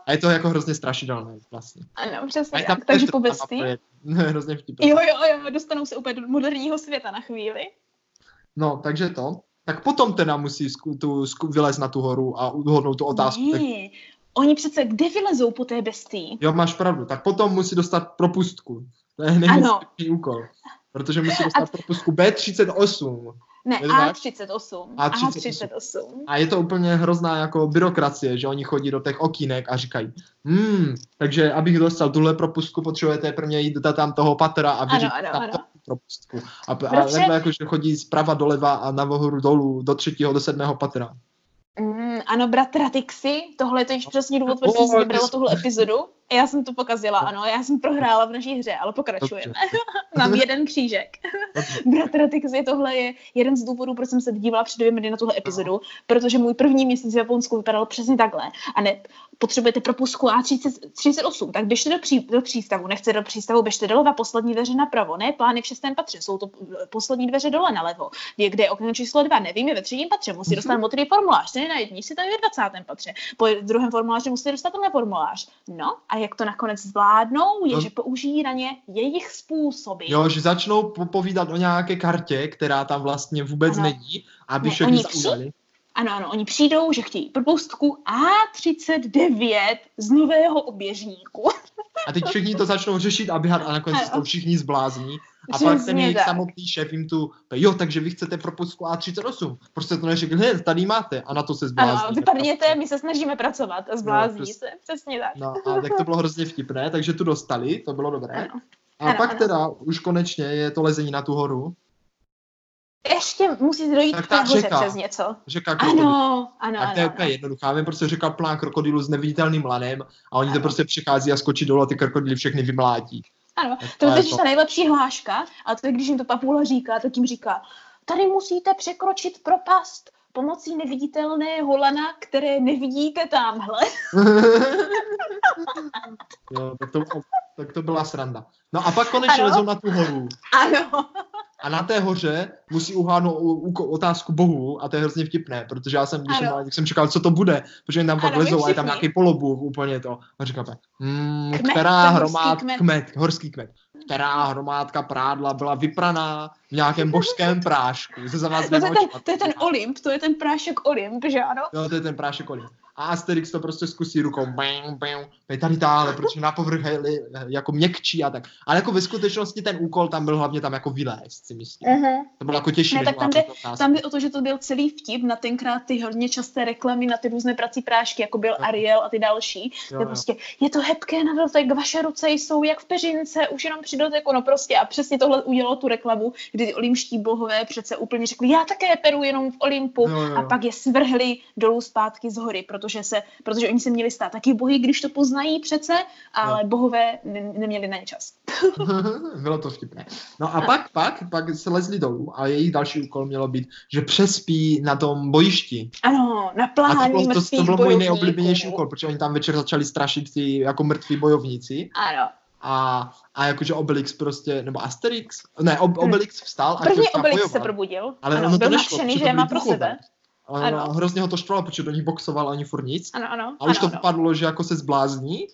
A je to jako hrozně strašidelné vlastně. Ano, přesně tak. Takže po bestii. hrozně vtipné. Jo, jo, jo, dostanou se úplně do moderního světa na chvíli. No, takže to. Tak potom teda musí zku, tu, zku, vylez na tu horu a uhodnout tu otázku. Ne, tak... oni přece kde vylezou po té bestii? Jo, máš pravdu. Tak potom musí dostat propustku. To je největší úkol. Protože musí dostat a... propustku B38. Ne, A38. A38. A38. A je to úplně hrozná jako byrokracie, že oni chodí do těch okýnek a říkají, hmm, takže abych dostal tuhle propustku, potřebujete prvně jít do tam toho patra a vyřídit ano, ano, ano. propustku. A, a takhle jako, že chodí zprava doleva a nahoru dolů do třetího, do sedmého patra. Mm, ano, bratra Tixi, tohle je to již přesně důvod, proč jsem si vybrala tuhle epizodu. Já jsem to pokazila, ano, já jsem prohrála v naší hře, ale pokračujeme. Mám jeden křížek. Bratra Tixi, tohle je jeden z důvodů, proč jsem se dívala před dvěma dny na tuhle epizodu, protože můj první měsíc v Japonsku vypadal přesně takhle. A ne, potřebujete propustku A38, tak běžte do, pří, do přístavu, nechce do přístavu, běžte doleva, poslední dveře napravo, ne, plány v šestém patře, jsou to poslední dveře dole nalevo, je, kde je okno číslo dva, nevím, je ve třetím patře, musí dostat mhm. motivy formulář, ne na jední, si tam je ve 20. patře, po druhém formuláři musí dostat tenhle formulář. No a jak to nakonec zvládnou, je, no. že použijí na ně jejich způsoby. Jo, že začnou povídat o nějaké kartě, která tam vlastně vůbec ano. není, aby ne, všechny zaujali. Ano, ano, oni přijdou, že chtějí propustku A39 z nového oběžníku. A teď všichni to začnou řešit a běhat a nakonec to všichni zblázní. A Přesně pak ten jejich tak. samotný šéf jim tu, jo, takže vy chcete propustku A38. Prostě to neřekl, ne, tady máte. A na to se zblázní. Ano, vypadněte, my se snažíme pracovat a zblázní no, se. Přesně tak. No, a tak to bylo hrozně vtipné, takže tu dostali, to bylo dobré. Ano. A ano, pak ano. teda už konečně je to lezení na tu horu. Ještě musí dojít tak k té hoře přes něco. Řeka krokodil. Ano, ano, Tak to je úplně jednoduchá. Vím, prostě řeka plná krokodilu s neviditelným lanem a oni ano. to prostě přichází a skočí dolů a ty krokodily všechny vymlátí. Ano, to je totiž ta nejlepší hláška, a to je, když jim to papula říká, tak jim říká, tady musíte překročit propast pomocí neviditelného lana, které nevidíte tamhle. jo, tak to, tak to byla sranda. No a pak konečně lezou na tu horu. Ano. A na té hoře musí uhádnout otázku Bohu a to je hrozně vtipné, protože já jsem, když jsem, když jsem čekal, co to bude, protože tam pak lezou a je tam nějaký polobůh úplně to. A říkám, hmm, kmet, která hromádka, kmet. kmet, horský kmet, která hromádka prádla byla vypraná v nějakém božském prášku. Se za vás to, je ten, to je ten Olymp, to je ten prášek Olymp, že ano? Jo, to je ten prášek Olymp a Asterix to prostě zkusí rukou, bang, tady táhle, protože na povrch je jako měkčí a tak. Ale jako ve skutečnosti ten úkol tam byl hlavně tam jako vylézt, si myslím. Uh-huh. To bylo jako těžší. Ne, tak tam jde, tam jde o to, že to byl celý vtip na tenkrát ty hodně časté reklamy na ty různé prací prášky, jako byl Ariel a ty další. Jo, je prostě, je to hebké na dotek, vaše ruce jsou jak v peřince, už jenom při doteku, no prostě. A přesně tohle udělalo tu reklamu, kdy ty olympští bohové přece úplně řekli, já také peru jenom v Olympu jo, jo. a pak je svrhli dolů zpátky z hory, protože se, protože oni se měli stát taky bohy, když to poznají přece, ale no. bohové ne, neměli na ně čas. Bylo to vtipné. No a pak, pak, pak se lezli dolů a jejich další úkol mělo být, že přespí na tom bojišti. Ano, na plání a to bylo, to, to byl můj nejoblíbenější úkol, protože oni tam večer začali strašit ty jako mrtví bojovníci. Ano. A, a jakože Obelix prostě, nebo Asterix, ne, Ob, Obelix vstal a První Obelix bojovat, se probudil, ale ano, ono byl to nešlo, nadšený, že je má pro sebe. Ale ano. hrozně ho to štvalo, protože do nich boxoval ani furt nic. Ano, ano. A už ano, to vypadlo, že jako se zblázní.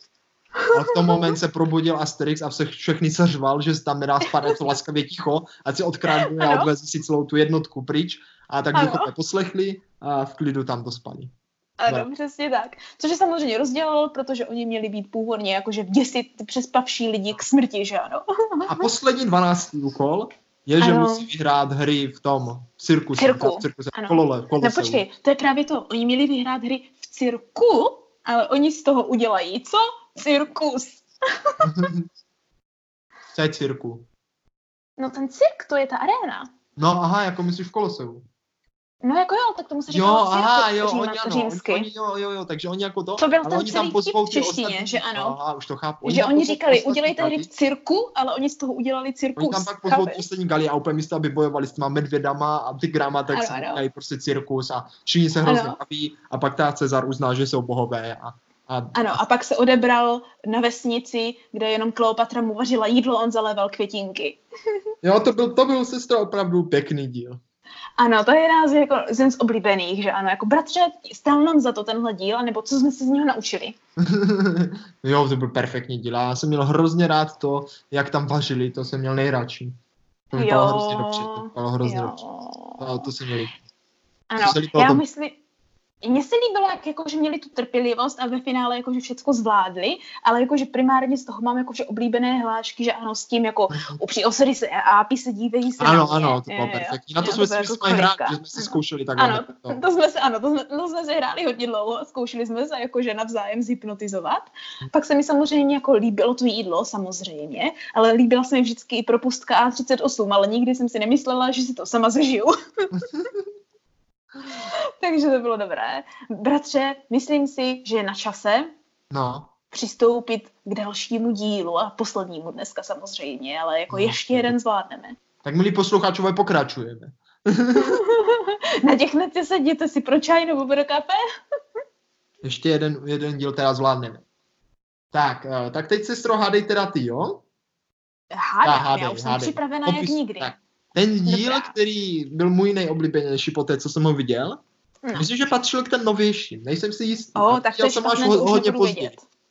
A v tom moment se probudil Asterix a se všechny se řval, že tam nedá spadat to laskavě ticho, a si odkrádne a odveze si celou tu jednotku pryč. A tak duchové poslechli a v klidu tam to spali. Ano, no. přesně tak. Což je samozřejmě rozdělal, protože oni měli být původně jakože vděsit přespavší lidi k smrti, že ano. A poslední dvanáctý úkol je, že ano. musí vyhrát hry v tom cirkusu. Cirku. V cirkuse, ano. kolole, kolose. No počkej, to je právě to. Oni měli vyhrát hry v cirku, ale oni z toho udělají co? Cirkus. co je cirku? No ten cirk, to je ta aréna. No aha, jako myslíš v Koloseu. No jako jo, tak tomu se říká Jo, aha, jo, říma, oni ano, římsky. Oni, jo, jo, jo, takže oni jako to, to byl ale oni tam pozvou v češtině, že ano. Aha, už to chápu. Oni že oni říkali, udělejte hry v cirku, ale oni z toho udělali cirkus. Oni tam pak pozvou ty ostatní gali a úplně místo, aby bojovali s těma medvědama a tygrama, tak ano, si říkají prostě cirkus a všichni se hrozně baví a pak ta Cezar uzná, že jsou bohové a A, ano, a pak se odebral na vesnici, kde jenom Kleopatra mu vařila jídlo, on zaléval květinky. jo, to byl, to byl sestra opravdu pěkný díl. Ano, to je nás jako jeden z oblíbených, že ano, jako bratře, stál nám za to tenhle díl, nebo co jsme se z něho naučili? jo, to byl perfektní díl. Já jsem měl hrozně rád to, jak tam vařili, to jsem měl nejradši. To bylo hrozně dobře, to bylo hrozně jo. dobře. To, to se měli. Ano, já myslím, mně se líbilo, jak, jako, že měli tu trpělivost a ve finále jako, že všechno zvládli, ale jako, že primárně z toho mám jako, že oblíbené hlášky, že ano, s tím jako mhm. upří osady se a ápy se dívejí se Ano, ano, to bylo perfektní. Na to jsme si jako hráli, že jsme si zkoušeli takhle. Ano, to. to jsme se, ano, to jsme, to jsme se hráli hodně dlouho, zkoušeli jsme se jako, že navzájem zhypnotizovat. Hmm. Pak se mi samozřejmě jako líbilo to jídlo, samozřejmě, ale líbila se mi vždycky i propustka A38, ale nikdy jsem si nemyslela, že si to sama zažiju. Takže to bylo dobré. Bratře, myslím si, že je na čase no. přistoupit k dalšímu dílu a poslednímu dneska samozřejmě, ale jako no. ještě jeden zvládneme. Tak milí posluchačové, pokračujeme. Naděchnete se, jděte si pro čaj nebo pro kafe? ještě jeden, jeden díl teda zvládneme. Tak, eh, tak teď se strohádej teda ty, jo? Hádej, hádej já už hádej. jsem připravená Popis, jak nikdy. Tak. Ten díl, Dobrá. který byl můj nejoblíbenější po té, co jsem ho viděl, no. myslím, že patřil k ten novější. Nejsem si jistý. Oh, tak to jsem až ho, hodně později.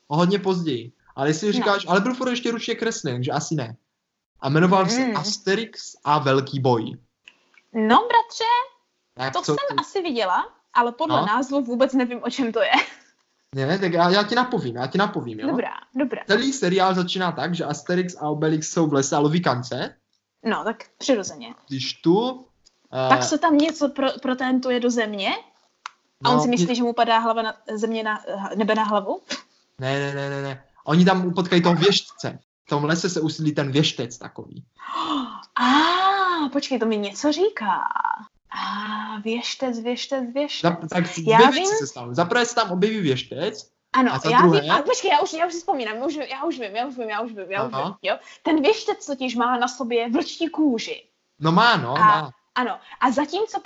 O hodně později. Ale jestli no. říkáš, no. ale byl furt ještě ručně kreslý, že asi ne. A jmenoval mm. se hmm. Asterix a Velký boj. No, bratře, tak to co, jsem asi viděla, ale podle no? názvu vůbec nevím, o čem to je. Ne, tak já, já ti napovím, já ti napovím, jo? Dobrá, dobrá. Celý seriál začíná tak, že Asterix a Obelix jsou v lese a loví kance No, tak přirozeně. Když tu... Uh... Tak se tam něco pro, protentuje do země a no, on si myslí, mě... že mu padá hlava na, země na, nebe na hlavu? Ne, ne, ne, ne, ne. Oni tam potkají toho věštce. V tom lese se usídlí ten věštec takový. A, ah, počkej, to mi něco říká. A, ah, věštec, věštec, věštec. Za, tak Já dvě vím... se stanou. Zaprvé se tam objeví věštec, ano, a já druhé... vím, a počkej, já už, já už si vzpomínám, já už, já už vím, já už vím, já už vím, já už vím, jo. Ten věštec totiž má na sobě vlčí kůži. No má, no, a, má. Ano, a zatímco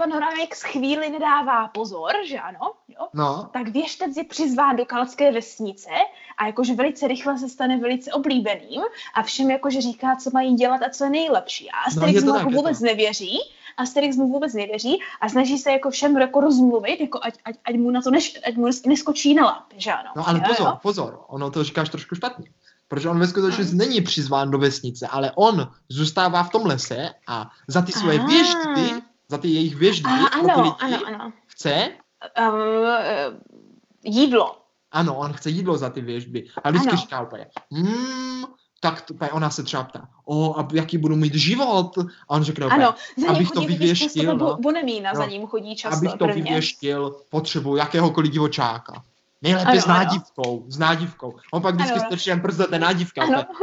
z chvíli nedává pozor, že ano, jo, no. tak věštec je přizván do kalské vesnice a jakože velice rychle se stane velice oblíbeným a všem jakože říká, co mají dělat a co je nejlepší. A Asterix no, mu vůbec nevěří Asterix mu vůbec nevěří a snaží se jako všem jako rozmluvit, jako ať, ať, ať mu na to neš, ať mu neskočí na lap, že ano. No ale jo, pozor, jo? pozor, ono to říkáš trošku špatně. Protože on ve skutečnosti není přizván do vesnice, ale on zůstává v tom lese a za ty svoje věždy, za ty jejich věždy, a, ano, lidi, ano, ano. chce um, jídlo. Ano, on chce jídlo za ty věžby. A vždycky říká úplně, hmm, tak to, ona se třeba ptá, o, a jaký budu mít život? A on řekne, ano, za abych to vyvěštil, no, Bonemína, no, za ním chodí často abych to prvně. vyvěštil, potřebuji jakéhokoliv divočáka. Nejlépe ano, s nádivkou, ano. s nádivkou. On pak vždycky strčí jen prst do té nádivky.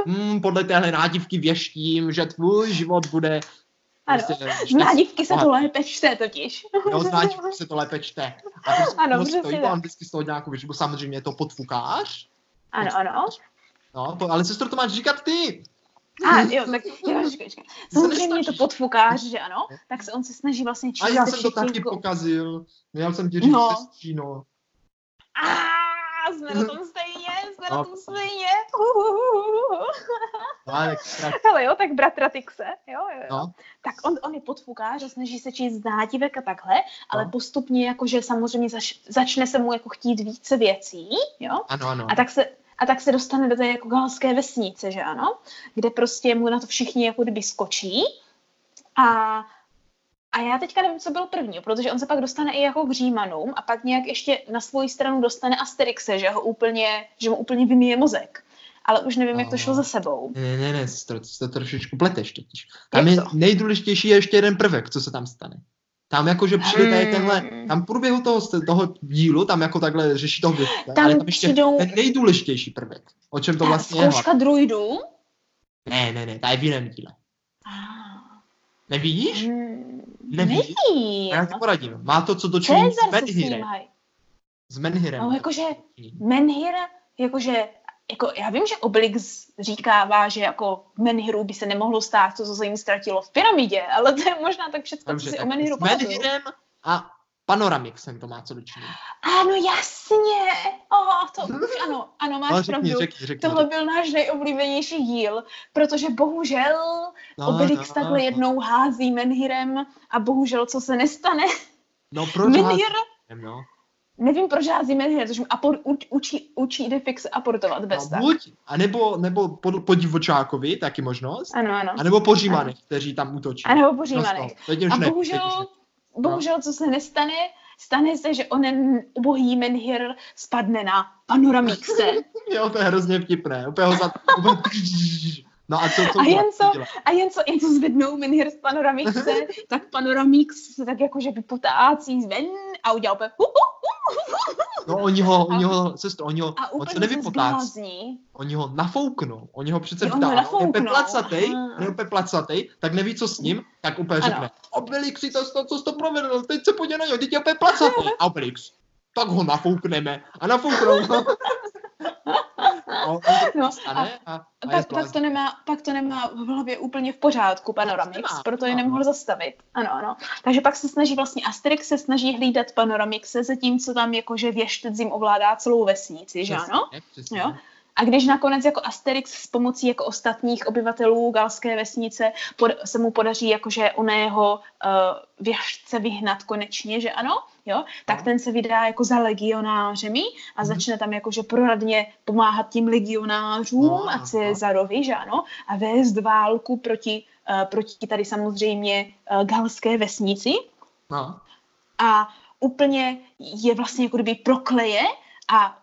Hmm, podle téhle nádivky věštím, že tvůj život bude ano, prostě, z nádivky se to lépe čte totiž. Jo, z nádivky se to lépe čte. A prostě ano, stojí, on vždycky z toho nějakou věžbu, samozřejmě je to podfukář. Ano, ano. No, to, ale sestro, to máš říkat ty. A jo, tak jo, říkej, říkej. Samozřejmě to podfukář, že ano, tak se on se snaží vlastně číst. A já jsem to taky pokazil. Měl jsem ti říct no. sestříno. A jsme na tom stejně, jsme no. na tom stejně. Ale jo, tak bratra Tyxe, jo, jo, jo. No. Tak on, on je podfukář a snaží se číst nádivek a takhle, ale no. postupně jakože samozřejmě zač, začne se mu jako chtít více věcí, jo. Ano, ano. A tak se, a tak se dostane do té jako galské vesnice, že ano, kde prostě mu na to všichni jako kdyby skočí a a já teďka nevím, co bylo první, protože on se pak dostane i jako k Římanům a pak nějak ještě na svoji stranu dostane Asterixe, že ho úplně, že mu úplně vymíje mozek. Ale už nevím, jak to šlo za sebou. Ne, ne, ne, to, to trošičku pleteš totiž. Tam je, je nejdůležitější je ještě jeden prvek, co se tam stane. Tam jako, že přijde tady tenhle, hmm. tam v průběhu toho, toho dílu, tam jako takhle řeší toho věc, tam ale tam ještě přijdou... ten nejdůležitější prvek, o čem to vlastně je. Zkouška druidů? Ne, ne, ne, ta je v jiném díle. Nevíš? Hmm, Nevíš? Nevím. Já ti poradím. Má to co dočinit s Menhirem. S Menhirem. No, jakože Menhir, jakože jako já vím, že Obelix říkává, že jako Menhiru by se nemohlo stát to, co se jim ztratilo v pyramidě, ale to je možná tak všechno, co si o Menhiru Menhirem a Panoramixem to má co dočinit. Ano, jasně. Oh, to už ano, ano, máš Ale řekni, pravdu. řekni, řekni, Tohle byl náš nejoblíbenější díl, protože bohužel No, Obelix no, takhle no. jednou hází Menhirem a bohužel co se nestane. No proč Menhir, házím, no? Nevím proč hází Menhir, protože mu apor, učí, učí Idefix aportovat bez no buď, a nebo, nebo po, po divočákovi, taky možnost, Ano, ano. a nebo po Římanech, kteří tam útočí. A nebo po No, Římanech. už A ne, bohužel, ne. bohužel, co se nestane, stane se, že onen ubohý Menhir spadne na Panoramixe. Jo, to je hrozně vtipné. Úplně ho za... úplně- No a co, co A jen co-? A jen co, jen co zvednou Menhir z Panoramixe, tak Panoramix se tak jakože vypotácí ven a udělá úplně hu, hu, No oni ho, oni ho, sestro, oni ho, a on se nevypotácí. Oni ho nafouknou, oni ho přece vtáhnou, on je úplně nafouknou. placatej, Aha. on je úplně placatej, tak neví, co s ním, tak úplně Ano. řekne, Obelix, si to, to, co jsi to provedl, teď se podívej na něj, teď je úplně placatej. A Obelix, tak ho nafoukneme. A nafouknou ho. On to No, stane a, a, je Pak, to nemá, pak to nemá v hlavě úplně v pořádku Panoramix, nemá, proto je nemohl zastavit. Ano, ano. Takže pak se snaží vlastně Asterix se snaží hlídat Panoramixe, zatímco tam jakože věštec jim ovládá celou vesnici, že ano? Přesně, přesně. Jo. A když nakonec jako Asterix s pomocí jako ostatních obyvatelů galské vesnice pod, se mu podaří jakože oného uh, věžce vyhnat konečně, že ano, jo, tak No. ten se vydá jako za legionářemi a Mhm. začne tam jakože proradně pomáhat tím legionářům No, a aha. Cezarovi, že ano, a vést válku proti, uh, proti tady samozřejmě uh, galské vesnici No. a úplně je vlastně jako kdyby prokleje a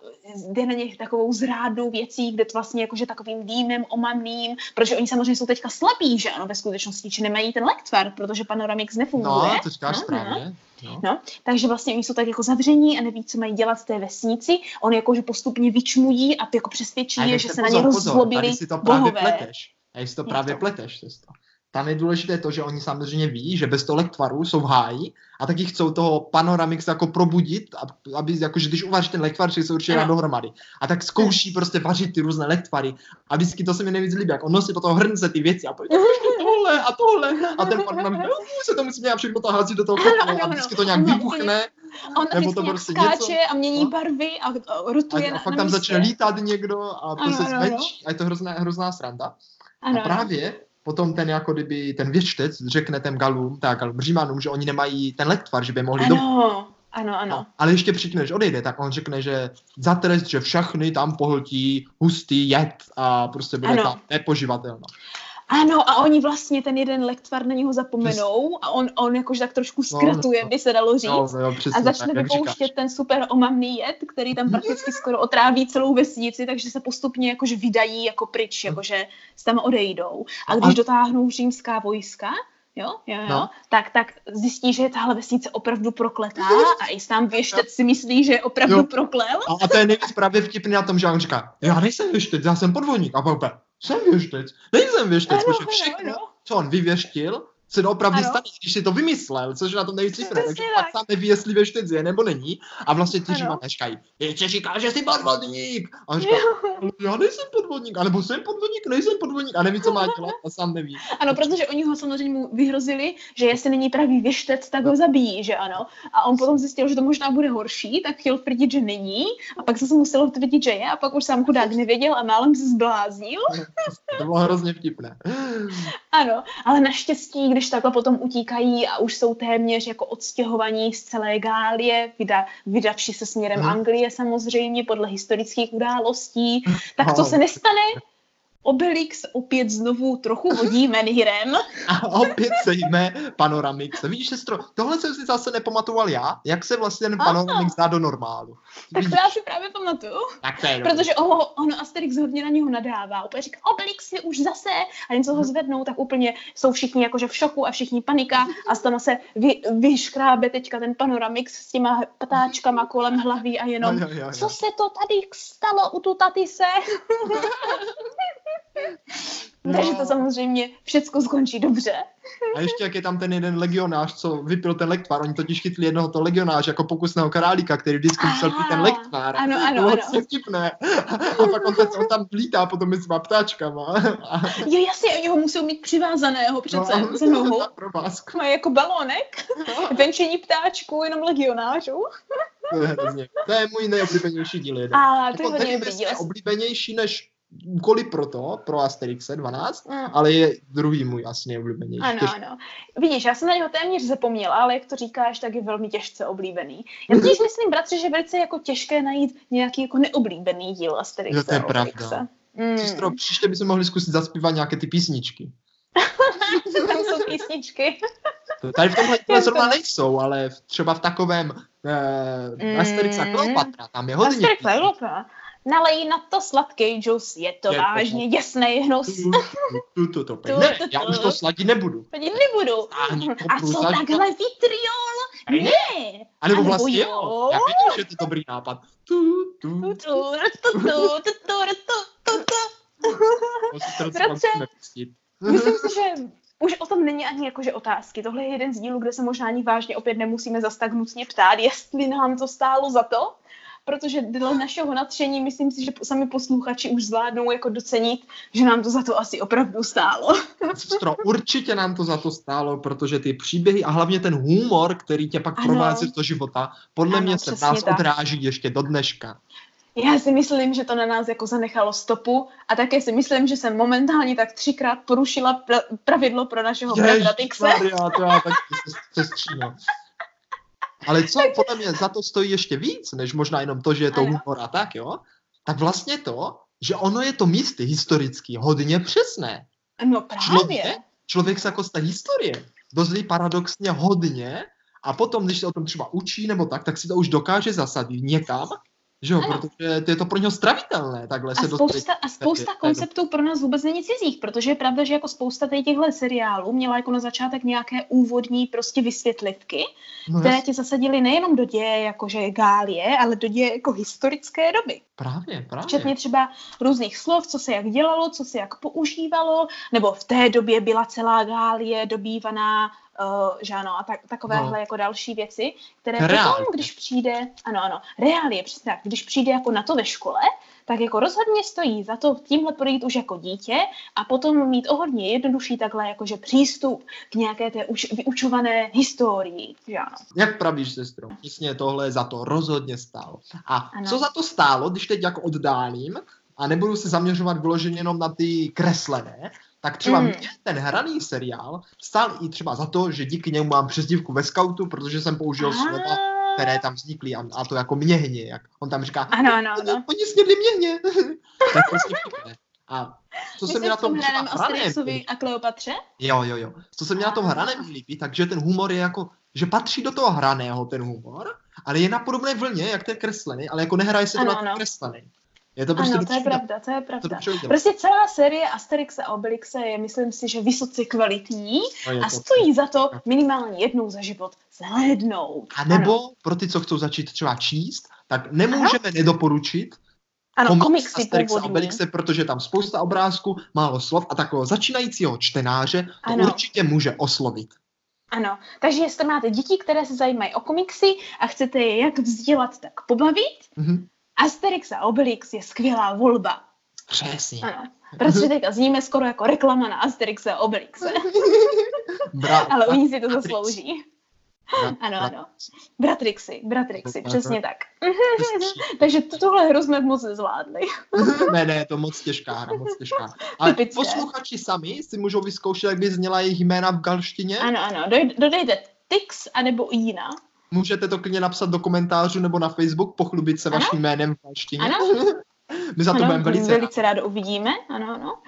jde na ně takovou zrádnou věcí, kde to vlastně jakože takovým dýmem omamným, protože oni samozřejmě jsou teďka slabí, že ano, ve skutečnosti, či nemají ten lektvar, protože Panoramix nefunguje. no, to říkáš No, správně. No. No, takže vlastně oni jsou tak jako zavření a neví, co mají dělat v té vesnici. On jakože postupně vyčmují a jako přesvědčí A je, že se se na pozor, ně pozor, rozzlobili Tady si to právě bohové. pleteš. Tady si to právě to? pleteš, sesto. Tam je důležité to, že oni samozřejmě ví, že bez toho lektvaru jsou v háji a taky chcou toho panoramix jako probudit, ab- aby, jakože když uvaříš ten lektvar, že se určitě dá dohromady. A tak zkouší prostě vařit ty různé lektvary. A vždycky to se mi nejvíc líbí, jak on nosí do toho hrnce ty věci a pojď tohle a tohle. A ten panoramix, no, se to musí nějak všechno to hází do toho ano, a vždycky to nějak vybuchne On Nebo to prostě skáče něco- a mění no. barvy a, a a, rotuje a na, fakt tam začne lítat někdo a to Ano, se ano, a je to hrozná, hrozná sranda. Ano, A právě potom ten jako kdyby ten věštec řekne těm galům, tak galům Římanům, že oni nemají ten lektvar, že by mohli do... ano, ano, ano. No, ale ještě předtím, než odejde, tak on řekne, že za trest, že všechny tam pohltí hustý jed a prostě bude Ano. tam nepoživatelno. Ano, a oni vlastně ten jeden lektvar na něho zapomenou a on, on jakože tak trošku No, zkratuje, no. by se dalo říct. No, jo, přesně a začne tak, vypouštět ten super omamný jed, který tam prakticky skoro otráví celou vesnici, takže se postupně jakože vydají jako pryč, jakože se tam odejdou. A No když a- dotáhnou římská vojska, jo, jo, jo, No. tak, tak zjistí, že je tahle vesnice opravdu prokletá a i sám věštec si myslí, že je opravdu Jo. proklel. A, a to je nejvíc právě vtipný na tom, že on říká, já nejsem věštec, já jsem podvodník. A pak jsem věštec, nejsem věštec, Ano, protože všechno, ano. co on vyvěštil, se doopravdy Ano. stane, když si to vymyslel, což je na tom. Přesně Takže tak. pak sám neví, jestli věštec je nebo není. A vlastně ti Ano. římané říkají, ještě říká, že jsi podvodník. A říká, "Ale já nejsem podvodník, anebo jsem podvodník, nejsem podvodník. A neví, co má dělat a sám neví. Ano, protože oni ho samozřejmě mu vyhrozili, že jestli není pravý věštec, tak ho zabijí, že ano. A on potom zjistil, že to možná bude horší, tak chtěl tvrdit, že není. A pak se musel tvrdit, že je. A pak už sám chudák nevěděl a málem se zbláznil. To bylo hrozně vtipné. Ano, ale naštěstí, když takhle potom utíkají a už jsou téměř jako odstěhovaní z celé Gálie, vyda, vydavši se směrem Mhm. Anglie samozřejmě podle historických událostí, tak co se nestane? Obelix opět znovu trochu vodí Menhirem. A opět se jme Panoramix. Vidíš, sestro, tohle jsem si zase nepamatoval já, jak se vlastně ten. Panoramix dá do normálu. Tak to já si právě pamatuju. tak to je. Protože ono, ono Asterix hodně na něho nadává. Úplně říká, Obelix je už zase. A jen co ho zvednou, tak úplně jsou všichni jakože v šoku a všichni panika. A toho se vy, vyškrábe teďka ten panoramix s těma patáčkama kolem hlavy a jenom, Jo, jo, jo, jo. co se to tady stalo u tu tatise? No. Takže to samozřejmě všecko skončí dobře. A ještě jak je tam ten jeden legionář, co vypil ten lektvar. Oni totiž chytli jednoho toho legionáře jako pokusného králíka, který vždycky musel pít ten lektvar. Ano, ano, to ano. vtipné. A pak on, ten, on tam lítá potom mezi těma ptáčkama. A... Jo, jasně, oni ho musí mít přivázaného přece no, za nohu. Má jako balónek. Venčení ptáčku, jenom legionářů. to je hrozně. To je můj nejoblíbenější díl. Jeden. A to jako je hodně oblíbenější než úkoly pro to, pro Asterixe 12, mm. ale je druhý můj asi nejoblíbenější. Ano, Těž... ano. Vidíš, já jsem na něho téměř zapomněla, ale jak to říkáš, tak je velmi těžce oblíbený. Já totiž myslím, bratře, že velice jako těžké najít nějaký jako neoblíbený díl Asterixe. Jo, to je pravda. Mm. Sestro, příště bychom mohli zkusit zaspívat nějaké ty písničky. tam jsou písničky. Tady v tomhle to zrovna nejsou, ale třeba v takovém uh, mm. Asterix a Kleopatra, tam je hodně. Asterix a Kleopatra nalej na to sladký džus, je to je vážně to, jasný hnus. Tu, tu, tu, tu, ne, já už to sladit nebudu. Sladit nebudu. A co takhle vitriol? Ne. A nebo vlastně jo. Já vidím, že je to dobrý nápad. Tu, tu, tu, tu, tu, tu, tu, tu, tu, tu. Myslím si, že už o tom není ani jakože otázky. Tohle je jeden z dílů, kde se možná ani vážně opět nemusíme zas tak nutně ptát, jestli nám to stálo za to, protože dle našeho nadšení myslím si, že sami posluchači už zvládnou jako docenit, že nám to za to asi opravdu stálo. Sestro, určitě nám to za to stálo, protože ty příběhy a hlavně ten humor, který tě pak provází do života, podle ano, mě se nás tak. odráží ještě do dneška. Já si myslím, že to na nás jako zanechalo stopu a také si myslím, že jsem momentálně tak třikrát porušila pra- pravidlo pro našeho bratra Tixe. To já tak sestříno. Ale co podle mě za to stojí ještě víc, než možná jenom to, že je to humor a tak, jo? Tak vlastně to, že ono je to místy historicky hodně přesné. No právě. Člověk, člověk se jako z té historie dozví paradoxně hodně a potom, když se o tom třeba učí nebo tak, tak si to už dokáže zasadit někam, že jo, ano. protože to je to pro něho stravitelné, takhle a se spousta, A spousta konceptů pro nás vůbec není cizích, protože je pravda, že jako spousta těchto seriálů měla jako na začátek nějaké úvodní prostě vysvětlivky, no které ti zasadily nejenom do děje, jakože Gálie, ale do děje jako historické doby. Právě, právě. Včetně třeba různých slov, co se jak dělalo, co se jak používalo, nebo v té době byla celá Gálie dobývaná uh, že ano, a tak, takovéhle no. jako další věci, které Reál. potom, když přijde, ano, ano, reálie, přesně tak, když přijde jako na to ve škole, tak jako rozhodně stojí za to tímhle projít už jako dítě a potom mít o hodně jednodušší takhle jakože přístup k nějaké té už vyučované historii, že ano. Jak pravíš, sestro? Přesně tohle za to rozhodně stálo. A ano. co za to stálo, když teď jako oddálím, a nebudu se zaměřovat vyloženě jenom na ty kreslené, tak třeba mm. mě ten hraný seriál stál i třeba za to, že díky němu mám přezdívku ve scoutu, protože jsem použil ah. slova, které tam vznikly a, a to jako měhně, jak on tam říká, ano, ano, ano. oni snědli měhně. to je prostě vtipné. A co se mi na tom hraném a Kleopatře? Jo, jo, jo. Co se mi na tom hraném líbí, takže ten humor je jako, že patří do toho hraného ten humor, ale je na podobné vlně, jak ten kreslený, ale jako nehraje se to na ten kreslený. Je to prostě ano, to je pravda, to je pravda. To prostě celá série Asterix a Obelixe je, myslím si, že vysoce kvalitní a, a stojí za to minimálně jednou za život zhlédnout. A nebo ano. pro ty, co chcou začít třeba číst, tak nemůžeme ano. nedoporučit ano, komiks komiksy Asterix a Obelixe, protože tam spousta obrázků, málo slov a takového začínajícího čtenáře to ano. určitě může oslovit. Ano, takže jestli máte děti, které se zajímají o komiksy a chcete je jak vzdělat, tak pobavit, mm-hmm Asterix a Obelix je skvělá volba. Přesně. Ano. Protože teďka zníme skoro jako reklama na Asterix a Obelix. Ale oni si to zaslouží. Brat, ano, ano. Bratrixy, Bratrixy, přesně tak. Takže tuhle hru jsme moc nezvládli. ne, ne, je to moc těžká hra, moc těžká. Ale Typické. posluchači sami si můžou vyzkoušet, jak by zněla jejich jména v galštině. Ano, ano, dodejte Tix anebo Ina můžete to klidně napsat do komentářů nebo na Facebook, pochlubit se ano? vaším jménem v malštině. Ano. My za to ano, budeme velice, velice rádo uvidíme, ano, ano.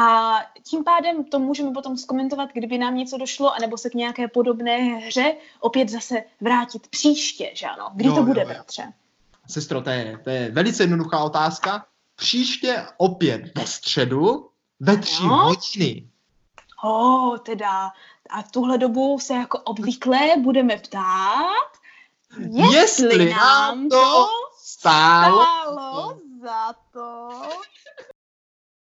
A tím pádem to můžeme potom zkomentovat, kdyby nám něco došlo, anebo se k nějaké podobné hře opět zase vrátit příště, že ano? Kdy jo, to bude, jo, bratře? Sestro, to je, to je velice jednoduchá otázka. Příště opět ve středu ve tři ano? hodiny. O, oh, teda, a v tuhle dobu se jako obvykle budeme ptát, jestli, jestli nám to stálo, stálo za to.